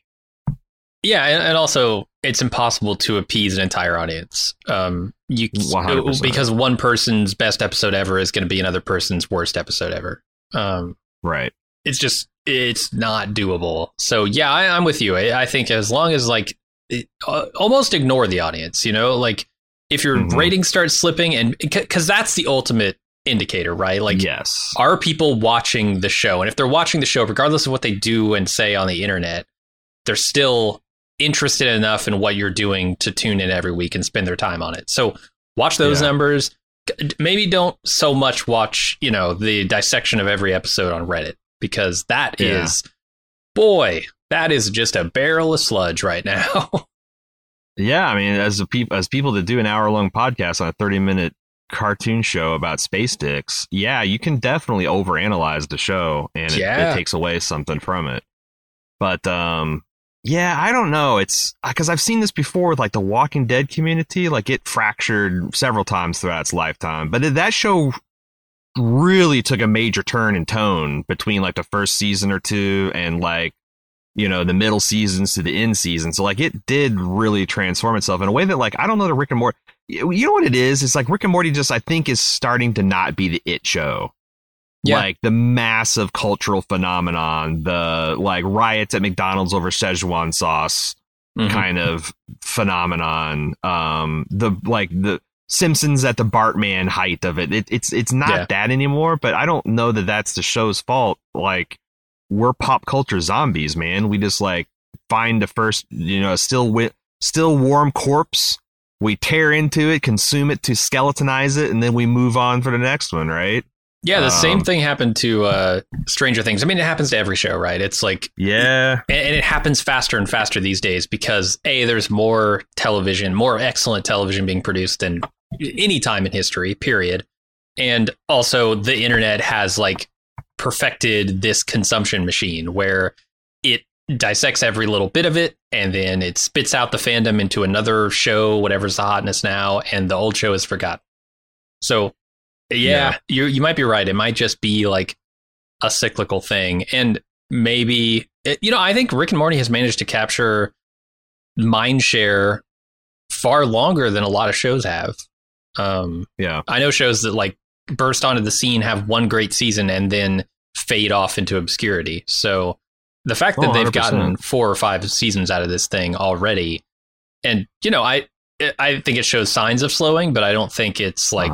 Yeah, and, and also it's impossible to appease an entire audience. Um, you 100%. because one person's best episode ever is going to be another person's worst episode ever. Um, Right. It's just it's not doable. So yeah, I, I'm with you. I, I think as long as like it, uh, almost ignore the audience, you know, like if your Mhm. ratings start slipping, and because that's the ultimate indicator, right? Like yes. are people watching the show? And if they're watching the show, regardless of what they do and say on the internet, they're still interested enough in what you're doing to tune in every week and spend their time on it. So watch those Yeah. numbers. Maybe don't so much watch, you know, the dissection of every episode on Reddit because that is, Yeah. boy, that is just a barrel of sludge right now. (laughs) Yeah, I mean, as a peop- as people that do an hour long podcast on a thirty minute cartoon show about space dicks, yeah, you can definitely overanalyze the show, and it, Yeah. it takes away something from it. But um, yeah, I don't know. It's because I've seen this before with like the Walking Dead community. Like it fractured several times throughout its lifetime, but that show really took a major turn in tone between like the first season or two and like you know the middle seasons to the end season so like it did really transform itself in a way that like i don't know the rick and morty you know what it is it's like rick and morty just i think is starting to not be the it show Yeah. like the massive cultural phenomenon the like riots at mcdonald's over szechuan sauce Mhm. kind of phenomenon. Um, the like the Simpsons at the Bartman height of it. it it's it's not Yeah. that anymore. But I don't know that that's the show's fault. Like we're pop culture zombies, man. We just like find the first, you know, still wi- still warm corpse. We tear into it, consume it to skeletonize it, and then we move on for the next one, right? Yeah, the same Um, thing happened to uh, Stranger Things. I mean, it happens to every show, right? It's like Yeah, and and it happens faster and faster these days because a there's more television more excellent television being produced than any time in history period. And also the internet has like perfected this consumption machine where it dissects every little bit of it and then it spits out the fandom into another show whatever's the hotness now and the old show is forgotten. So yeah, Yeah. you you might be right. It might just be like a cyclical thing. And maybe it- you know i think rick and morty has managed to capture mind share far longer than a lot of shows have um yeah, i know shows that like burst onto the scene have one great season and then fade off into obscurity so the fact that Oh, they've gotten four or five seasons out of this thing already and you know i i think it shows signs of slowing but i don't think it's like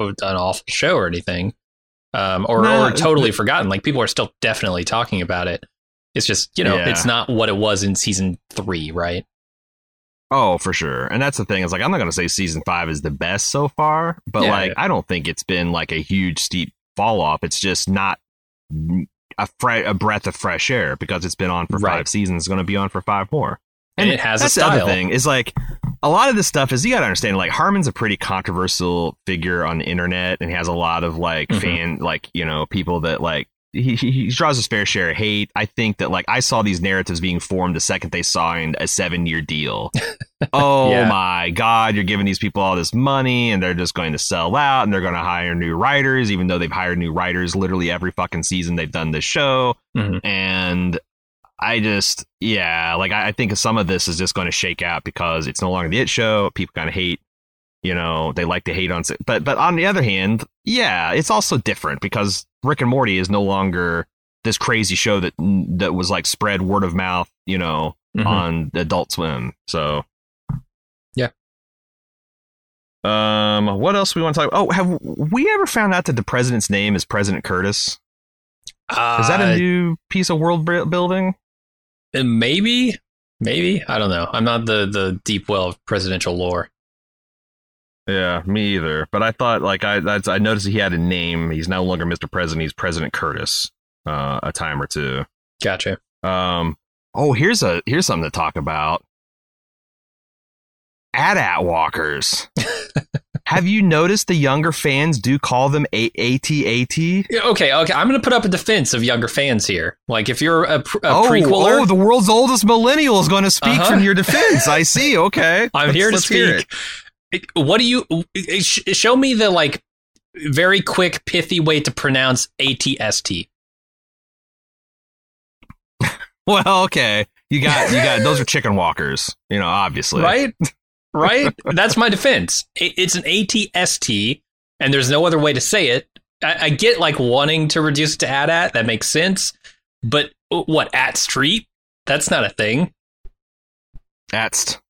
Uh, an awful show or anything, um, or, No, or totally forgotten. Like people are still definitely talking about it. It's just you know Yeah. it's not what it was in season three, right? Oh, for sure. And that's the thing. Is like I'm not gonna say season five is the best so far, but Yeah, like yeah. I don't think it's been like a huge steep fall off. It's just not a fre- a breath of fresh air because it's been on for Right. five seasons. It's gonna be on for five more. And it has a that's the other style. thing is like a lot of this stuff is you gotta understand like Harmon's a pretty controversial figure on the internet and he has a lot of like Mhm. fan like you know people that like he, he draws his fair share of hate. I think that like I saw these narratives being formed the second they signed a seven year deal. (laughs) oh Yeah. my god, you're giving these people all this money and they're just going to sell out and they're going to hire new writers, even though they've hired new writers literally every fucking season they've done this show. Mhm. And I just, yeah, like I, I think some of this is just going to shake out because it's no longer the it show. People kind of hate, you know, they like to hate on, but but on the other hand, yeah, it's also different because Rick and Morty is no longer this crazy show that that was like spread word of mouth, you know, Mhm. on Adult Swim. So Yeah. Um, what else we want to talk? Oh, have we ever found out that the president's name is President Curtis? Is that a Uh, new piece of world building? Uh, maybe, maybe I don't know. I'm not the the deep well of presidential lore. Yeah, me either. But I thought like I that's, I noticed he had a name. He's no longer Mr. President. He's President Curtis. Uh, a time or two. Gotcha. Um. Oh, here's a here's something to talk about. AT-AT walkers. (laughs) Have you noticed the younger fans do call them A- AT-AT? Yeah, Okay, okay. I'm going to put up a defense of younger fans here. Like, if you're a, pr- a oh, prequeler, oh, the world's oldest millennial is going to speak Uh-huh. from your defense. I see. Okay, (laughs) I'm Let's- here to speak. What do you show me the like very quick, pithy way to pronounce ATST? (laughs) Well, okay, you got you got those are chicken walkers. You know, obviously, Right? (laughs) Right? That's my defense. It's an ATST, and there's no other way to say it. I, I get like wanting to reduce it to at at. That makes sense. But uh, what, at street? That's not a thing. Atst.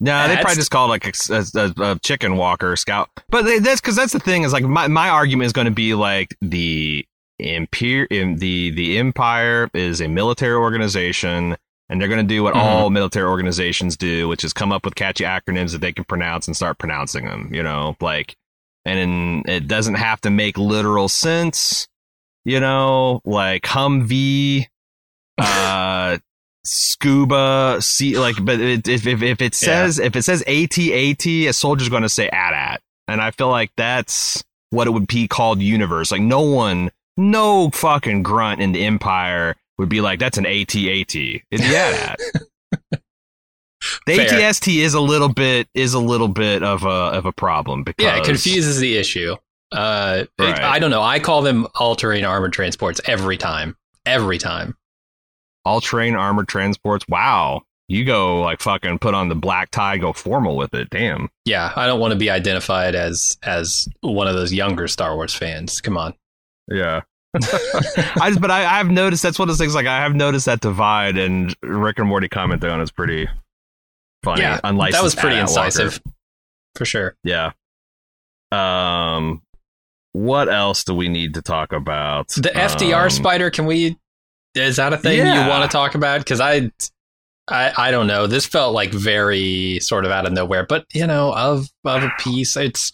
No, they probably just call it like a, a, a chicken walker scout. But they, that's because that's the thing is like my, my argument is going to be like the empire, in the the empire is a military organization, and they're going to do what Mhm. all military organizations do, which is come up with catchy acronyms that they can pronounce and start pronouncing them. You know, like, and it doesn't have to make literal sense. You know, like Humvee, (laughs) uh, scuba, sea, like, but it, if, if if it says if it says AT-AT, a soldier's going to say AT-AT, and I feel like that's what it would be called universe. Like no one, no fucking grunt in the empire would be like that's an AT-AT. It's (laughs) the Fair. ATST is a little bit is a little bit of a of a problem because Yeah, it confuses the issue. Uh, it- I don't know. I call them all-terrain armored transports every time. Every time. All terrain armored transports. Wow, you go like fucking put on the black tie, go formal with it. Damn. Yeah, I don't want to be identified as as one of those younger Star Wars fans. Come on. Yeah. (laughs) I just, but I, I've noticed that's one of those things. Like I have noticed that divide, and Rick and Morty commented on is pretty funny. yeah, unlicensed that was pretty AT-AT walker. incisive, for sure. Yeah. Um, what else do we need to talk about? The FDR Um, spider. Can we? Is that a thing Yeah. you want to talk about? Because I, I, I don't know. This felt like very sort of out of nowhere, but you know, of of a piece. It's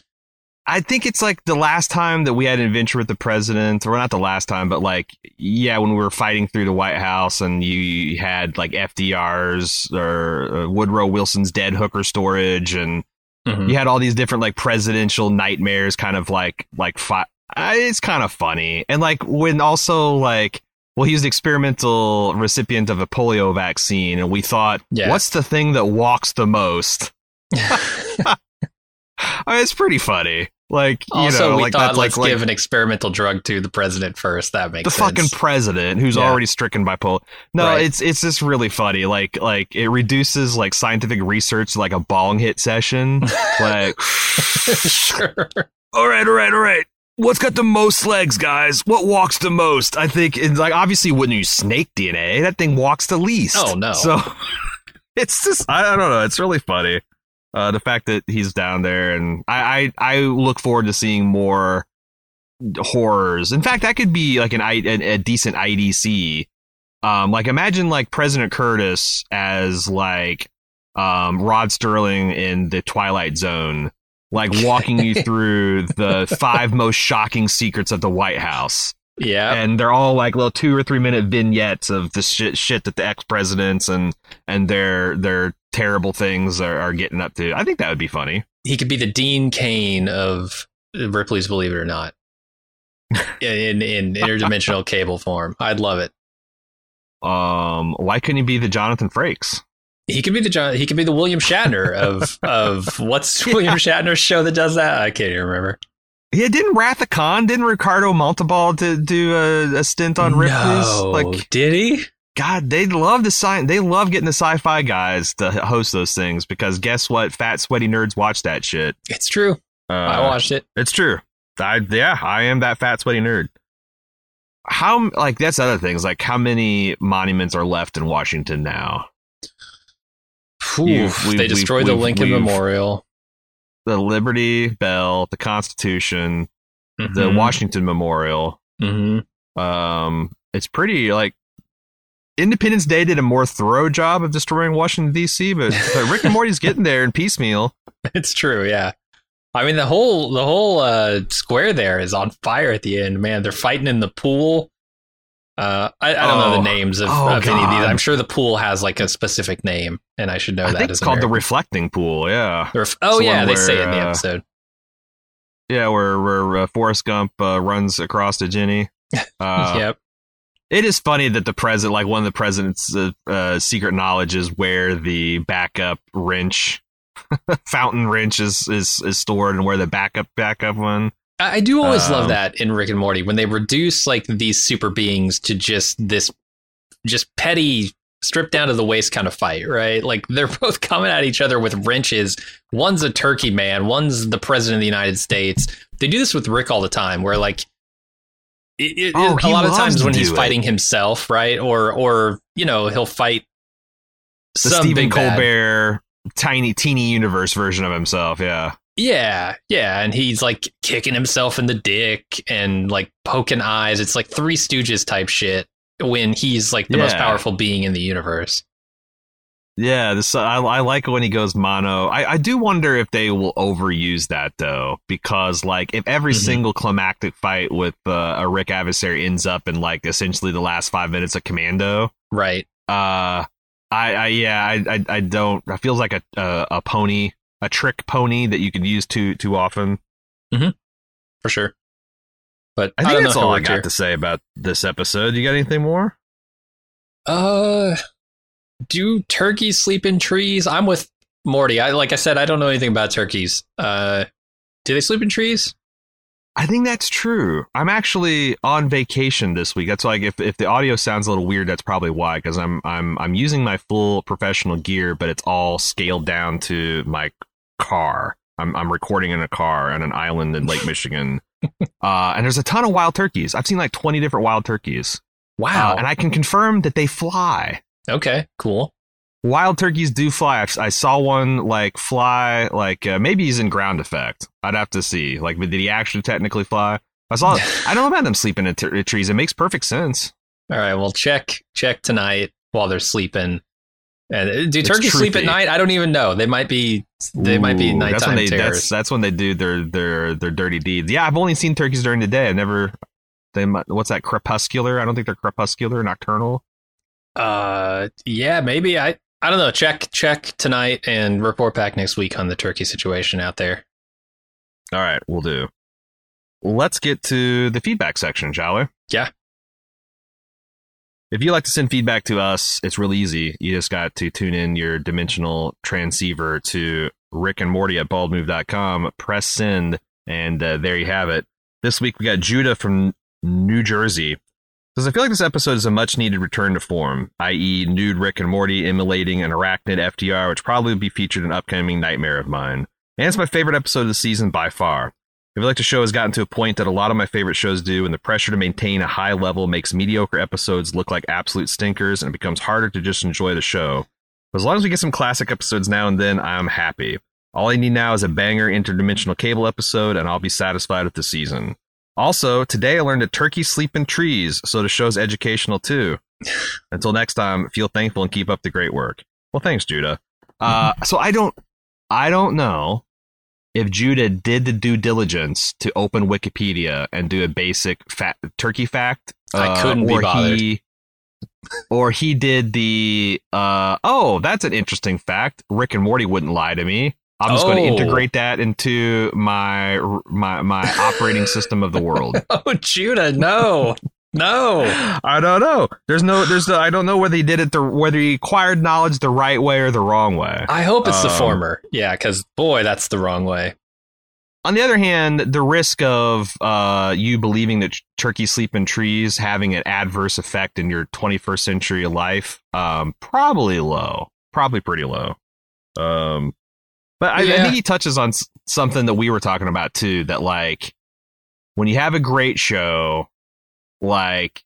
I think it's like the last time that we had an adventure with the president, or not the last time, but like, yeah, when we were fighting through the White House and you had like FDR's or uh, Woodrow Wilson's dead hooker storage, and Mhm. you had all these different like presidential nightmares, kind of like like fi- it's kind of funny, and like when also like. Well, he was the experimental recipient of a polio vaccine, and we thought, Yeah. what's the thing that walks the most? (laughs) I mean, it's pretty funny. Like, you also know, we like thought that's let's like, give like an experimental drug to the president first. That makes the sense. fucking president who's Yeah. already stricken by polio. No, Right. it's it's just really funny. Like like it reduces like scientific research to like a bong hit session. (laughs) like, sure. all right, all right, all right. What's got the most legs, guys? What walks the most? I think it's like obviously wouldn't use snake DNA. That thing walks the least. Oh, no. So (laughs) it's just I, I don't know. It's really funny. Uh, the fact that he's down there, and I, I I look forward to seeing more horrors. In fact, that could be like an, I- a, a decent IDC. Um, like imagine like President Curtis as like um Rod Serling in the Twilight Zone, like walking you through the five most shocking secrets of the White House Yeah. and they're all like little two or three minute vignettes of the shit, shit that the ex presidents and and their their terrible things are, are getting up to. I think that would be funny. he could be the Dean Cain of Ripley's Believe It or Not. (laughs) In in interdimensional cable form. I'd love it. Um, why couldn't he be the Jonathan Frakes? He could be the John he could be the William Shatner of (laughs) of what's William Shatner's show that does that? I can't even remember. Yeah, didn't Wrath of Khan, didn't Ricardo Montalban to do a, a stint on Ripley's? No, Like, did he? God, they love the sci- they love getting the sci-fi guys to host those things because guess what? Fat sweaty nerds watch that shit. It's true. Uh, I watched it. It's true. I yeah, I am that fat sweaty nerd. How like that's other things like how many monuments are left in Washington now? Oof, we've- they destroyed the Lincoln Memorial. The Liberty Bell, the Constitution, the Mhm. Washington Memorial. Mhm. Um, it's pretty like Independence Day did a more thorough job of destroying Washington D.C., but, but Rick and (laughs) Morty's getting there in piecemeal. It's true, yeah. I mean, the whole the whole uh, square there is on fire at the end. Man, they're fighting in the pool. Uh, I, I don't know Oh. the names of, Oh, of any of these. I'm sure the pool has like a specific name, and I should know I that. think it's called the reflecting pool. Yeah, ref- oh the yeah, they say it in the where, uh, episode. yeah, where where uh, Forrest Gump uh, runs across to Jenny. (laughs) Uh, yep. It is funny that the president, like one of the president's uh, uh, secret knowledge, is where the backup wrench, (laughs) fountain wrench, is, is is stored, and where the backup backup one. I do always love Um, that in Rick and Morty when they reduce like these super beings to just this, just petty, stripped down to the waist kind of fight, right? Like they're (laughs) both coming at each other with wrenches. One's a turkey man, one's the president of the United States. They do this with Rick all the time, where like. It, it- Oh, a lot of times when he's it. fighting himself, right, or or you know he'll fight The some Stephen big bad. Colbert tiny teeny universe version of himself. Yeah. Yeah, yeah, and he's like kicking himself in the dick and like poking eyes. It's like Three Stooges type shit when he's like the most powerful being in the universe. Yeah, this I, I like when he goes mono. I, I do wonder if they will overuse that though, because like if every Mhm. single climactic fight with uh, a Rick adversary ends up in like essentially the last five minutes of Commando, Right. uh, I, I yeah, I, I I don't. It feels like a, a a pony, a trick pony that you could use too too often. For sure. But I I, think don't that's know if it all I got here. to say about this episode. You got anything more? Uh do turkeys sleep in trees? I'm with Morty. I like I said, I don't know anything about turkeys. Uh do they sleep in trees? I think that's true. I'm actually on vacation this week. That's like if, if the audio sounds a little weird, that's probably why. Because I'm I'm I'm using my full professional gear, but it's all scaled down to my car. I'm I'm recording in a car on an island in Lake (laughs) Michigan, uh, and there's a ton of wild turkeys. I've seen like 20 different wild turkeys, Wow. Uh, and I can confirm that they fly. okay, cool. Wild turkeys do fly. I've, I saw one like fly, like uh, maybe he's in ground effect. I'd have to see. Like, did he actually technically fly? I saw. I don't know about them sleeping in t- trees. It makes perfect sense. All right, well check check tonight while they're sleeping. And uh, do It's turkeys sleep at night? I don't even know. They might be they might be nighttime that's when they, terrors. That's, that's when they do their their their dirty deeds. Yeah, I've only seen turkeys during the day. I've never. They what's that crepuscular? I don't think they're crepuscular, nocturnal. Uh, yeah, maybe I. I don't know. Check check tonight and report back next week on the turkey situation out there. All right, we'll do. Let's get to the feedback section, shall we? Yeah. If you'd like to send feedback to us, it's really easy. You just got to tune in your dimensional transceiver to Rick and Morty at baldmove.com, press send, and uh, there you have it. This week we got Judah from New Jersey. Says, I feel like this episode is a much needed return to form, i.e., nude Rick and Morty emulating an arachnid FDR, which probably will be featured in upcoming nightmare of mine. And it's my favorite episode of the season by far. I feel like the show has gotten to a point that a lot of my favorite shows do, and the pressure to maintain a high level makes mediocre episodes look like absolute stinkers, and it becomes harder to just enjoy the show. But as long as we get some classic episodes now and then, I'm happy. All I need now is a banger interdimensional cable episode, and I'll be satisfied with the season. Also, today I learned that turkeys sleep in trees, so the show's educational too. (laughs) Until next time, feel thankful and keep up the great work. Well, thanks, Judah. Uh, so I don't, I don't know if Judah did the due diligence to open Wikipedia and do a basic fa- turkey fact. I uh, couldn't be or bothered. He, (laughs) or he did the, uh, oh, that's an interesting fact. Rick and Morty wouldn't lie to me. I'm just going to Oh. integrate that into my my my operating system of the world. (laughs) Oh, Judah, no, no. (gasps) I don't know. There's no. There's. The, I don't know whether he did it the whether he acquired knowledge the right way or the wrong way. I hope it's the Um, former. Yeah, because boy, that's the wrong way. On the other hand, the risk of uh, you believing that turkeys sleep in trees having an adverse effect in your 21st century life, um, probably low. Probably pretty low. Um, but I, I think he touches on something that we were talking about too. That like when you have a great show, like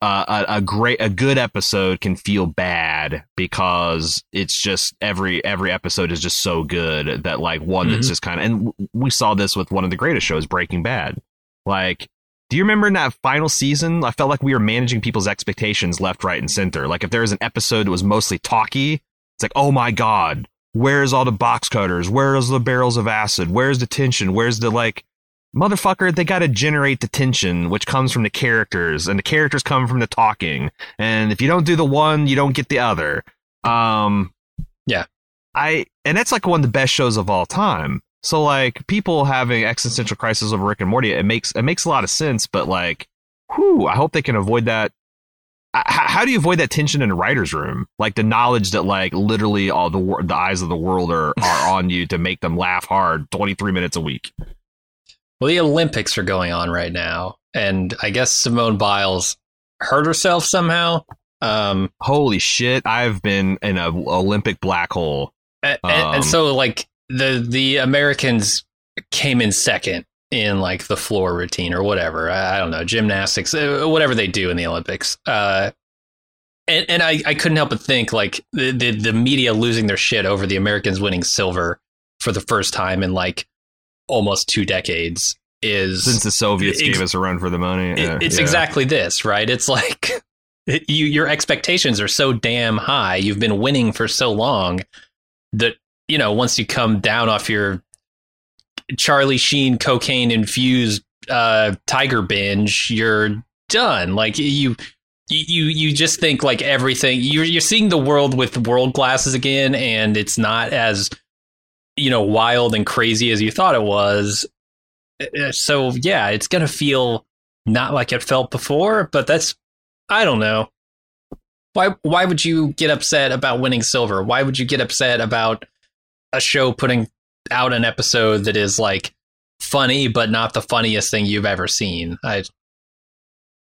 uh, a, a great a good episode can feel bad because it's just every every episode is just so good that like one that's Mhm. just kind of and we saw this with one of the greatest shows Breaking Bad like do you remember in that final season I felt like we were managing people's expectations left right and center like if there was an episode that was mostly talky it's like oh my god Where's all the box cutters? Where's the barrels of acid? Where's the tension? Where's the like motherfucker, they got to generate the tension, which comes from the characters, and the characters come from the talking. And if you don't do the one, you don't get the other. Um, Yeah. I and that's like one of the best shows of all time. So like people having existential crisis over Rick and Morty, it makes it makes a lot of sense. But like, whew, I hope they can avoid that. How do you avoid that tension in a writer's room? Like the knowledge that like literally all the the eyes of the world are are (laughs) on you to make them laugh hard twenty three minutes a week. Well, the Olympics are going on right now, and I guess Simone Biles hurt herself somehow. Um, Holy shit! I've been in an Olympic black hole. and, and Um, so like the the Americans came in second in like the floor routine or whatever. I, I don't know gymnastics, uh, whatever they do in the Olympics. Uh, and and I, I couldn't help but think like the, the the media losing their shit over the Americans winning silver for the first time in like almost two decades is Since the Soviets Ex- gave us a run for the money, it- it's yeah. exactly this, right? It's like it- (laughs) you your expectations are so damn high. You've been winning for so long that you know once you come down off your Charlie Sheen cocaine infused uh, tiger binge, you're done. Like you. You you just think like everything you're you're seeing the world with world glasses again, and it's not as you know wild and crazy as you thought it was. Uh, So yeah, it's gonna feel not like it felt before, but that's I don't know. Why why would you get upset about winning silver? Why would you get upset about a show putting out an episode that is like funny but not the funniest thing you've ever seen? I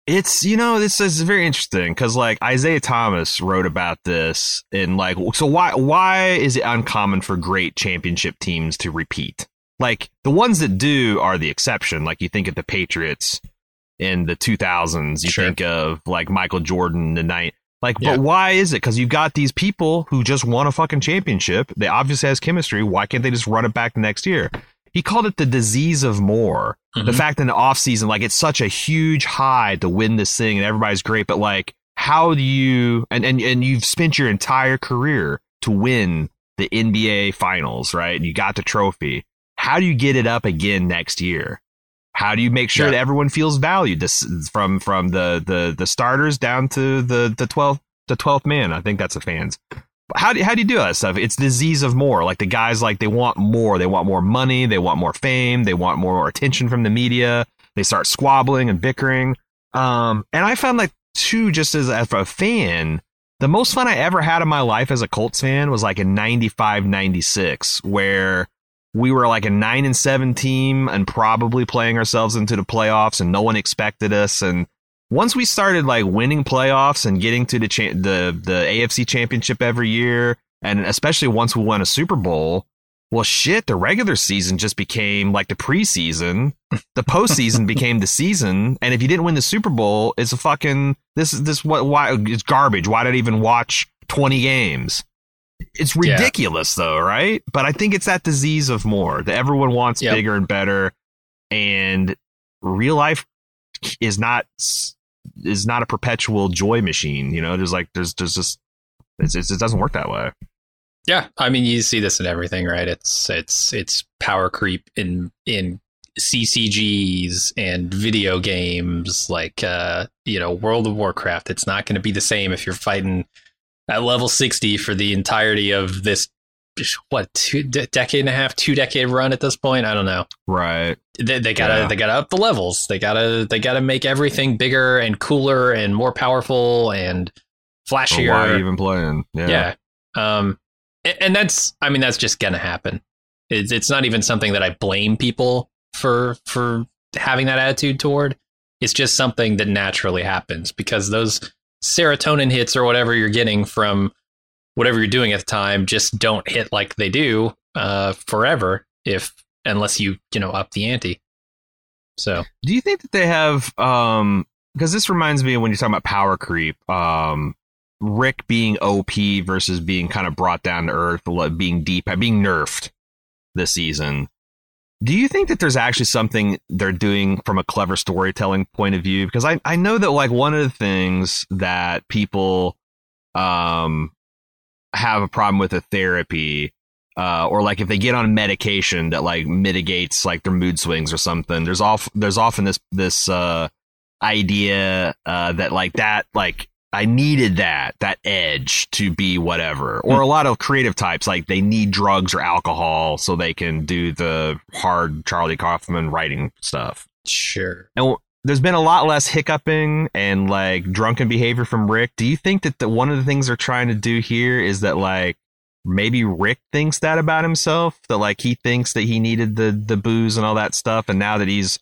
It's you know this is very interesting because like Isaiah Thomas wrote about this and like so why why is it uncommon for great championship teams to repeat? Like the ones that do are the exception. Like you think of the Patriots in the 2000s, you Sure. think of like Michael Jordan the night. Like, Yeah. but why is it? Because you've got these people who just won a fucking championship. They obviously has chemistry. Why can't they just run it back the next year? He called it the disease of more. The Mhm. fact in the off season, like it's such a huge high to win this thing and everybody's great, but like how do you and, and and you've spent your entire career to win the NBA finals, right? And you got the trophy. How do you get it up again next year? How do you make sure Yeah. that everyone feels valued this, from from the, the the starters down to the the twelfth the twelfth man? I think that's the fans. How do how do you do that stuff? It's disease of more. Like the guys, like they want more. They want more money. They want more fame. They want more attention from the media. They start squabbling and bickering. Um, and I found like two, just as, as a fan, the most fun I ever had in my life as a Colts fan was like in 95, 96, where we were like a nine and seven team and probably playing ourselves into the playoffs and no one expected us. And once we started like winning playoffs and getting to the cha- the the AFC championship every year, and especially once we won a Super Bowl, well, shit, the regular season just became like the preseason. The postseason (laughs) became the season, and if you didn't win the Super Bowl, it's a fucking this is this what why it's garbage. Why did I even watch twenty games? It's Yeah. ridiculous though, right? But I think it's that disease of more that everyone wants Yep. bigger and better, and real life is not is not a perpetual joy machine. You know, there's like there's there's just it's, it's, it doesn't work that way. Yeah, I mean you see this in everything, right? It's it's it's power creep in in CCGs and video games like uh you know World of Warcraft. It's not going to be the same if you're fighting at level 60 for the entirety of this what two de- decade and a half, two decade run at this point. I don't know. Right. They, they gotta Yeah. they gotta up the levels. They gotta they gotta make everything bigger and cooler and more powerful and flashier why even playing? yeah. yeah. Um, and that's, I mean, that's just gonna happen. It's, it's not even something that I blame people for for having that attitude toward. It's just something that naturally happens because those serotonin hits or whatever you're getting from whatever you're doing at the time just don't hit like they do uh, forever if unless you you know up the ante. So Do you think that they have um because this reminds me when you're talking about power creep, um Rick being OP versus being kind of brought down to earth, being deep, being nerfed this season. Do you think that there's actually something they're doing from a clever storytelling point of view? Because I, I know that like one of the things that people um have a problem with a therapy uh, or like if they get on medication that like mitigates like their mood swings or something. There's off there's often this this uh, idea uh, that like that like I needed that that edge to be whatever. Or a lot of creative types like they need drugs or alcohol so they can do the hard Charlie Kaufman writing stuff. Sure. And there's been a lot less hiccuping and like drunken behavior from Rick. Do you think that the, one of the things they're trying to do here is that like maybe Rick thinks that about himself that like he thinks that he needed the the booze and all that stuff and now that he's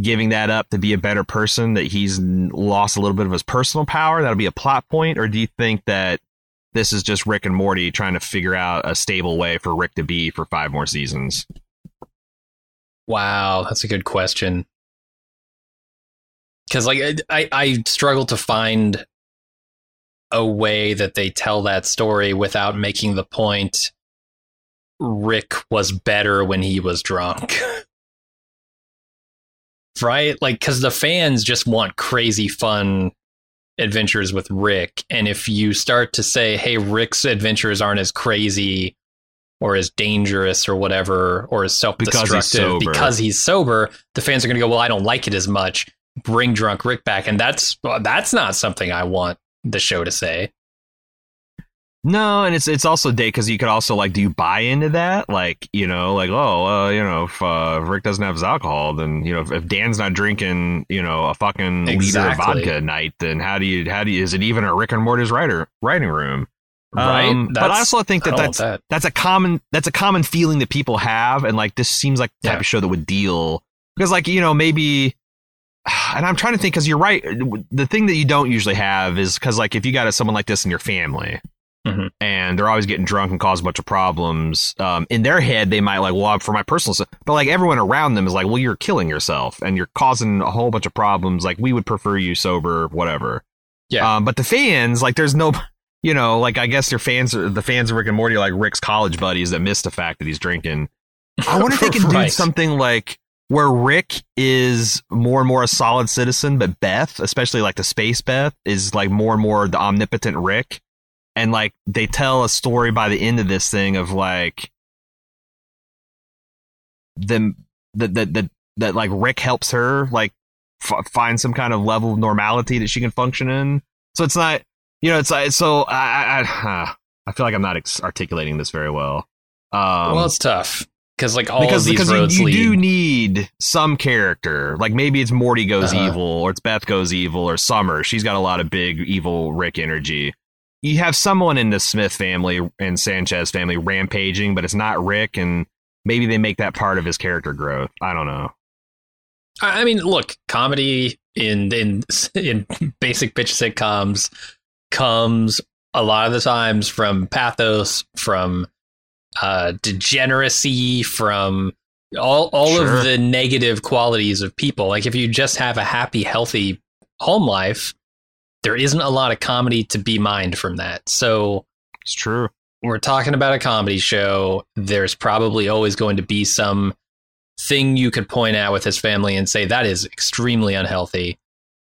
giving that up to be a better person that he's lost a little bit of his personal power that'll be a plot point or do you think that this is just Rick and Morty trying to figure out a stable way for Rick to be for five more seasons Wow, that's a good question. Because like I, I, struggle to find a way that they tell that story without making the point Rick was better when he was drunk. (laughs) right? Like cuz the fans just want crazy fun adventures with Rick and if you start to say hey Rick's adventures aren't as crazy or as dangerous or whatever or as self-destructive sober. because he's sober, the fans are going to go well I don't like it as much. Bring drunk Rick back and that's that's not something I want the show to say. No, and it's it's also day because you could also like, do you buy into that? Like, you know, like, oh, uh, you know, if uh, Rick doesn't have his alcohol, then you know, if, if Dan's not drinking, you know, a fucking liter of vodka a night, then how do you how do you is it even a Rick and Morty's writer writing room? Right? Um, but I also think that that's that. that's a common that's a common feeling that people have, and like this seems like the type Yeah. of show that would deal because like you know maybe. And I'm trying to think because you're right. The thing that you don't usually have is because like if you got someone like this in your family, and they're always getting drunk and cause a bunch of problems. Um, in their head, they might like, well, for my personal stuff, but like everyone around them is like, well, you're killing yourself and you're causing a whole bunch of problems. Like we would prefer you sober, whatever. Yeah. Um, but the fans, like, there's no, (laughs) you know, like I guess their fans, are, the fans of Rick and Morty, are like Rick's college buddies that miss the fact that he's drinking. I (laughs) wonder if they can do something like where Rick is more and more a solid citizen, but Beth, especially like the space Beth, is like more and more the omnipotent Rick. And like they tell a story by the end of this thing of like them that that that that like Rick helps her like f- find some kind of level of normality that she can function in. So it's not, you know, it's like so I I, I, (sighs) I feel like I'm not ex- articulating this very well. Um, well, it's tough because like all because of these because you, roads you lead. do need some character. Like maybe it's Morty goes Uh-huh. evil, or it's Beth goes evil, or Summer. She's got a lot of big evil Rick energy. You have someone in the Smith family and Sanchez family rampaging, but it's not Rick, and maybe they make that part of his character growth. I don't know. I I mean, look, comedy in in in basic bitch sitcoms comes a lot of the times from pathos, from uh, degeneracy, from all all Sure. of the negative qualities of people. Like if you just have a happy, healthy home life, there isn't a lot of comedy to be mined from that. So It's true. we're talking about a comedy show. There's probably always going to be some thing you could point out with his family and say that is extremely unhealthy.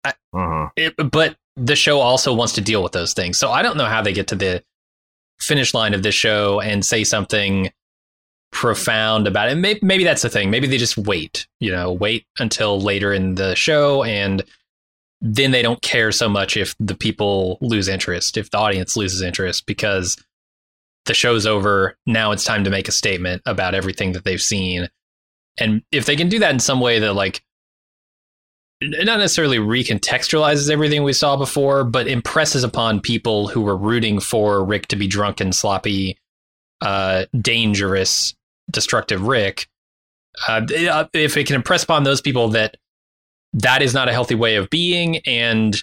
Uh huh. It, but the show also wants to deal with those things. So I don't know how they get to the finish line of this show and say something profound about it. Maybe, maybe that's the thing. Maybe they just wait, you know, wait until later in the show and then they don't care so much if the people lose interest, if the audience loses interest because the show's over. Now it's time to make a statement about everything that they've seen. And if they can do that in some way that like not necessarily recontextualizes everything we saw before, but impresses upon people who were rooting for Rick to be drunk and sloppy, uh, dangerous, destructive Rick. Uh, if it can impress upon those people that that is not a healthy way of being, and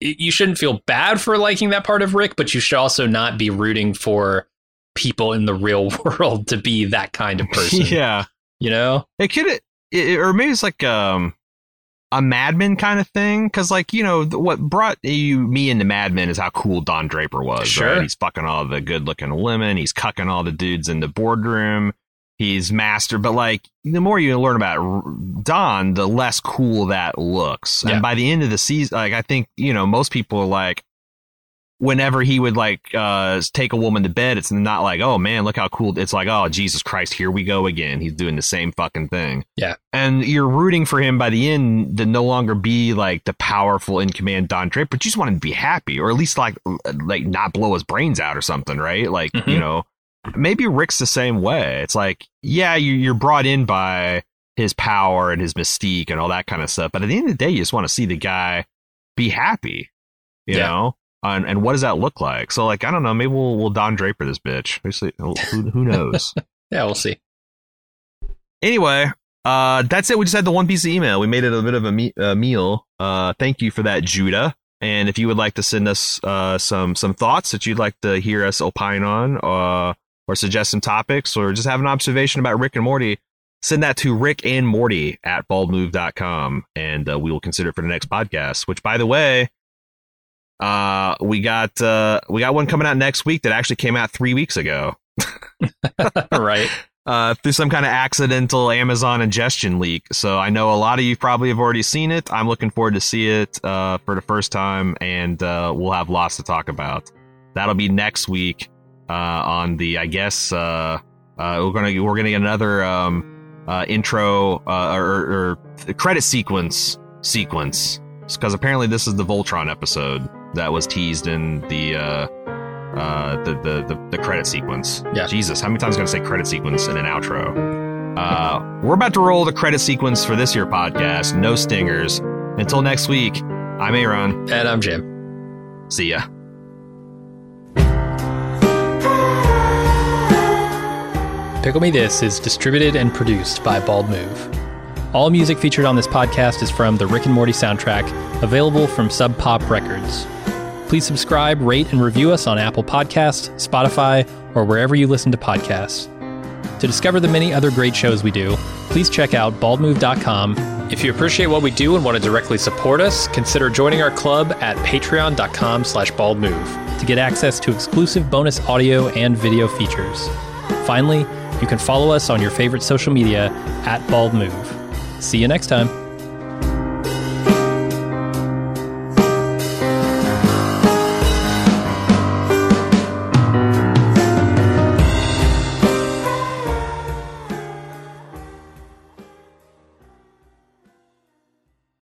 you shouldn't feel bad for liking that part of Rick, but you should also not be rooting for people in the real (laughs) world to be that kind of person. (laughs) yeah. You know? It could, it- or maybe it's like um a Mad Men kind of thing, because like you know what brought you me into Mad Men is how cool Don Draper was. Sure. right? he's fucking all the good-looking women. He's cucking all the dudes in the boardroom. He's master, but like the more you learn about Don, the less cool that looks. Yeah. And by the end of the season, like I think you know most people are like, whenever he would like uh take a woman to bed, it's not like, oh man, look how cool. It's like, oh Jesus Christ, here we go again. He's doing the same fucking thing. Yeah. And you're rooting for him by the end to no longer be like the powerful in command Don Draper, but you just want him to be happy, or at least like like not blow his brains out or something, right? Like Mhm. you know, maybe Rick's the same way. It's like, yeah, you you're brought in by his power and his mystique and all that kind of stuff, but at the end of the day, you just want to see the guy be happy, you Yeah. know. And, and what does that look like? So, like, I don't know. Maybe we'll we'll Don Draper this bitch. Who, who knows? (laughs) Yeah, we'll see. anyway, uh, that's it. We just had the one piece of email. We made it a bit of a me- uh, meal. Uh, thank you for that, Judah. And if you would like to send us uh, some some thoughts that you'd like to hear us opine on, uh, or suggest some topics, or just have an observation about Rick and Morty, send that to Rick and Morty at baldmove.com, and uh, we will consider it for the next podcast. Which, by the way, uh, we got uh, we got one coming out next week that actually came out three weeks ago (laughs) right. uh, through some kind of accidental Amazon ingestion leak. So I know a lot of you probably have already seen it. I'm looking forward to see it uh, for the first time, and uh, we'll have lots to talk about. That'll be next week uh, on the, I guess uh, uh, we're gonna we're gonna get another um, uh, intro uh, or, or, or credit sequence sequence because apparently this is the Voltron episode that was teased in the. Uh, uh, the, the the the credit sequence. Yeah. Jesus, how many times am I gonna say credit sequence in an outro? Uh, we're about to roll the credit sequence for this year podcast. No stingers. Until next week, I'm Aaron. And I'm Jim. See ya. Pickle Me This is distributed and produced by Bald Move. All music featured on this podcast is from the Rick and Morty soundtrack, available from Sub Pop Records. Please subscribe, rate, and review us on Apple Podcasts, Spotify, or wherever you listen to podcasts. To discover the many other great shows we do, please check out baldmove.com. If you appreciate what we do and want to directly support us, consider joining our club at patreon.com slash baldmove to get access to exclusive bonus audio and video features. Finally, you can follow us on your favorite social media at baldmove. See you next time.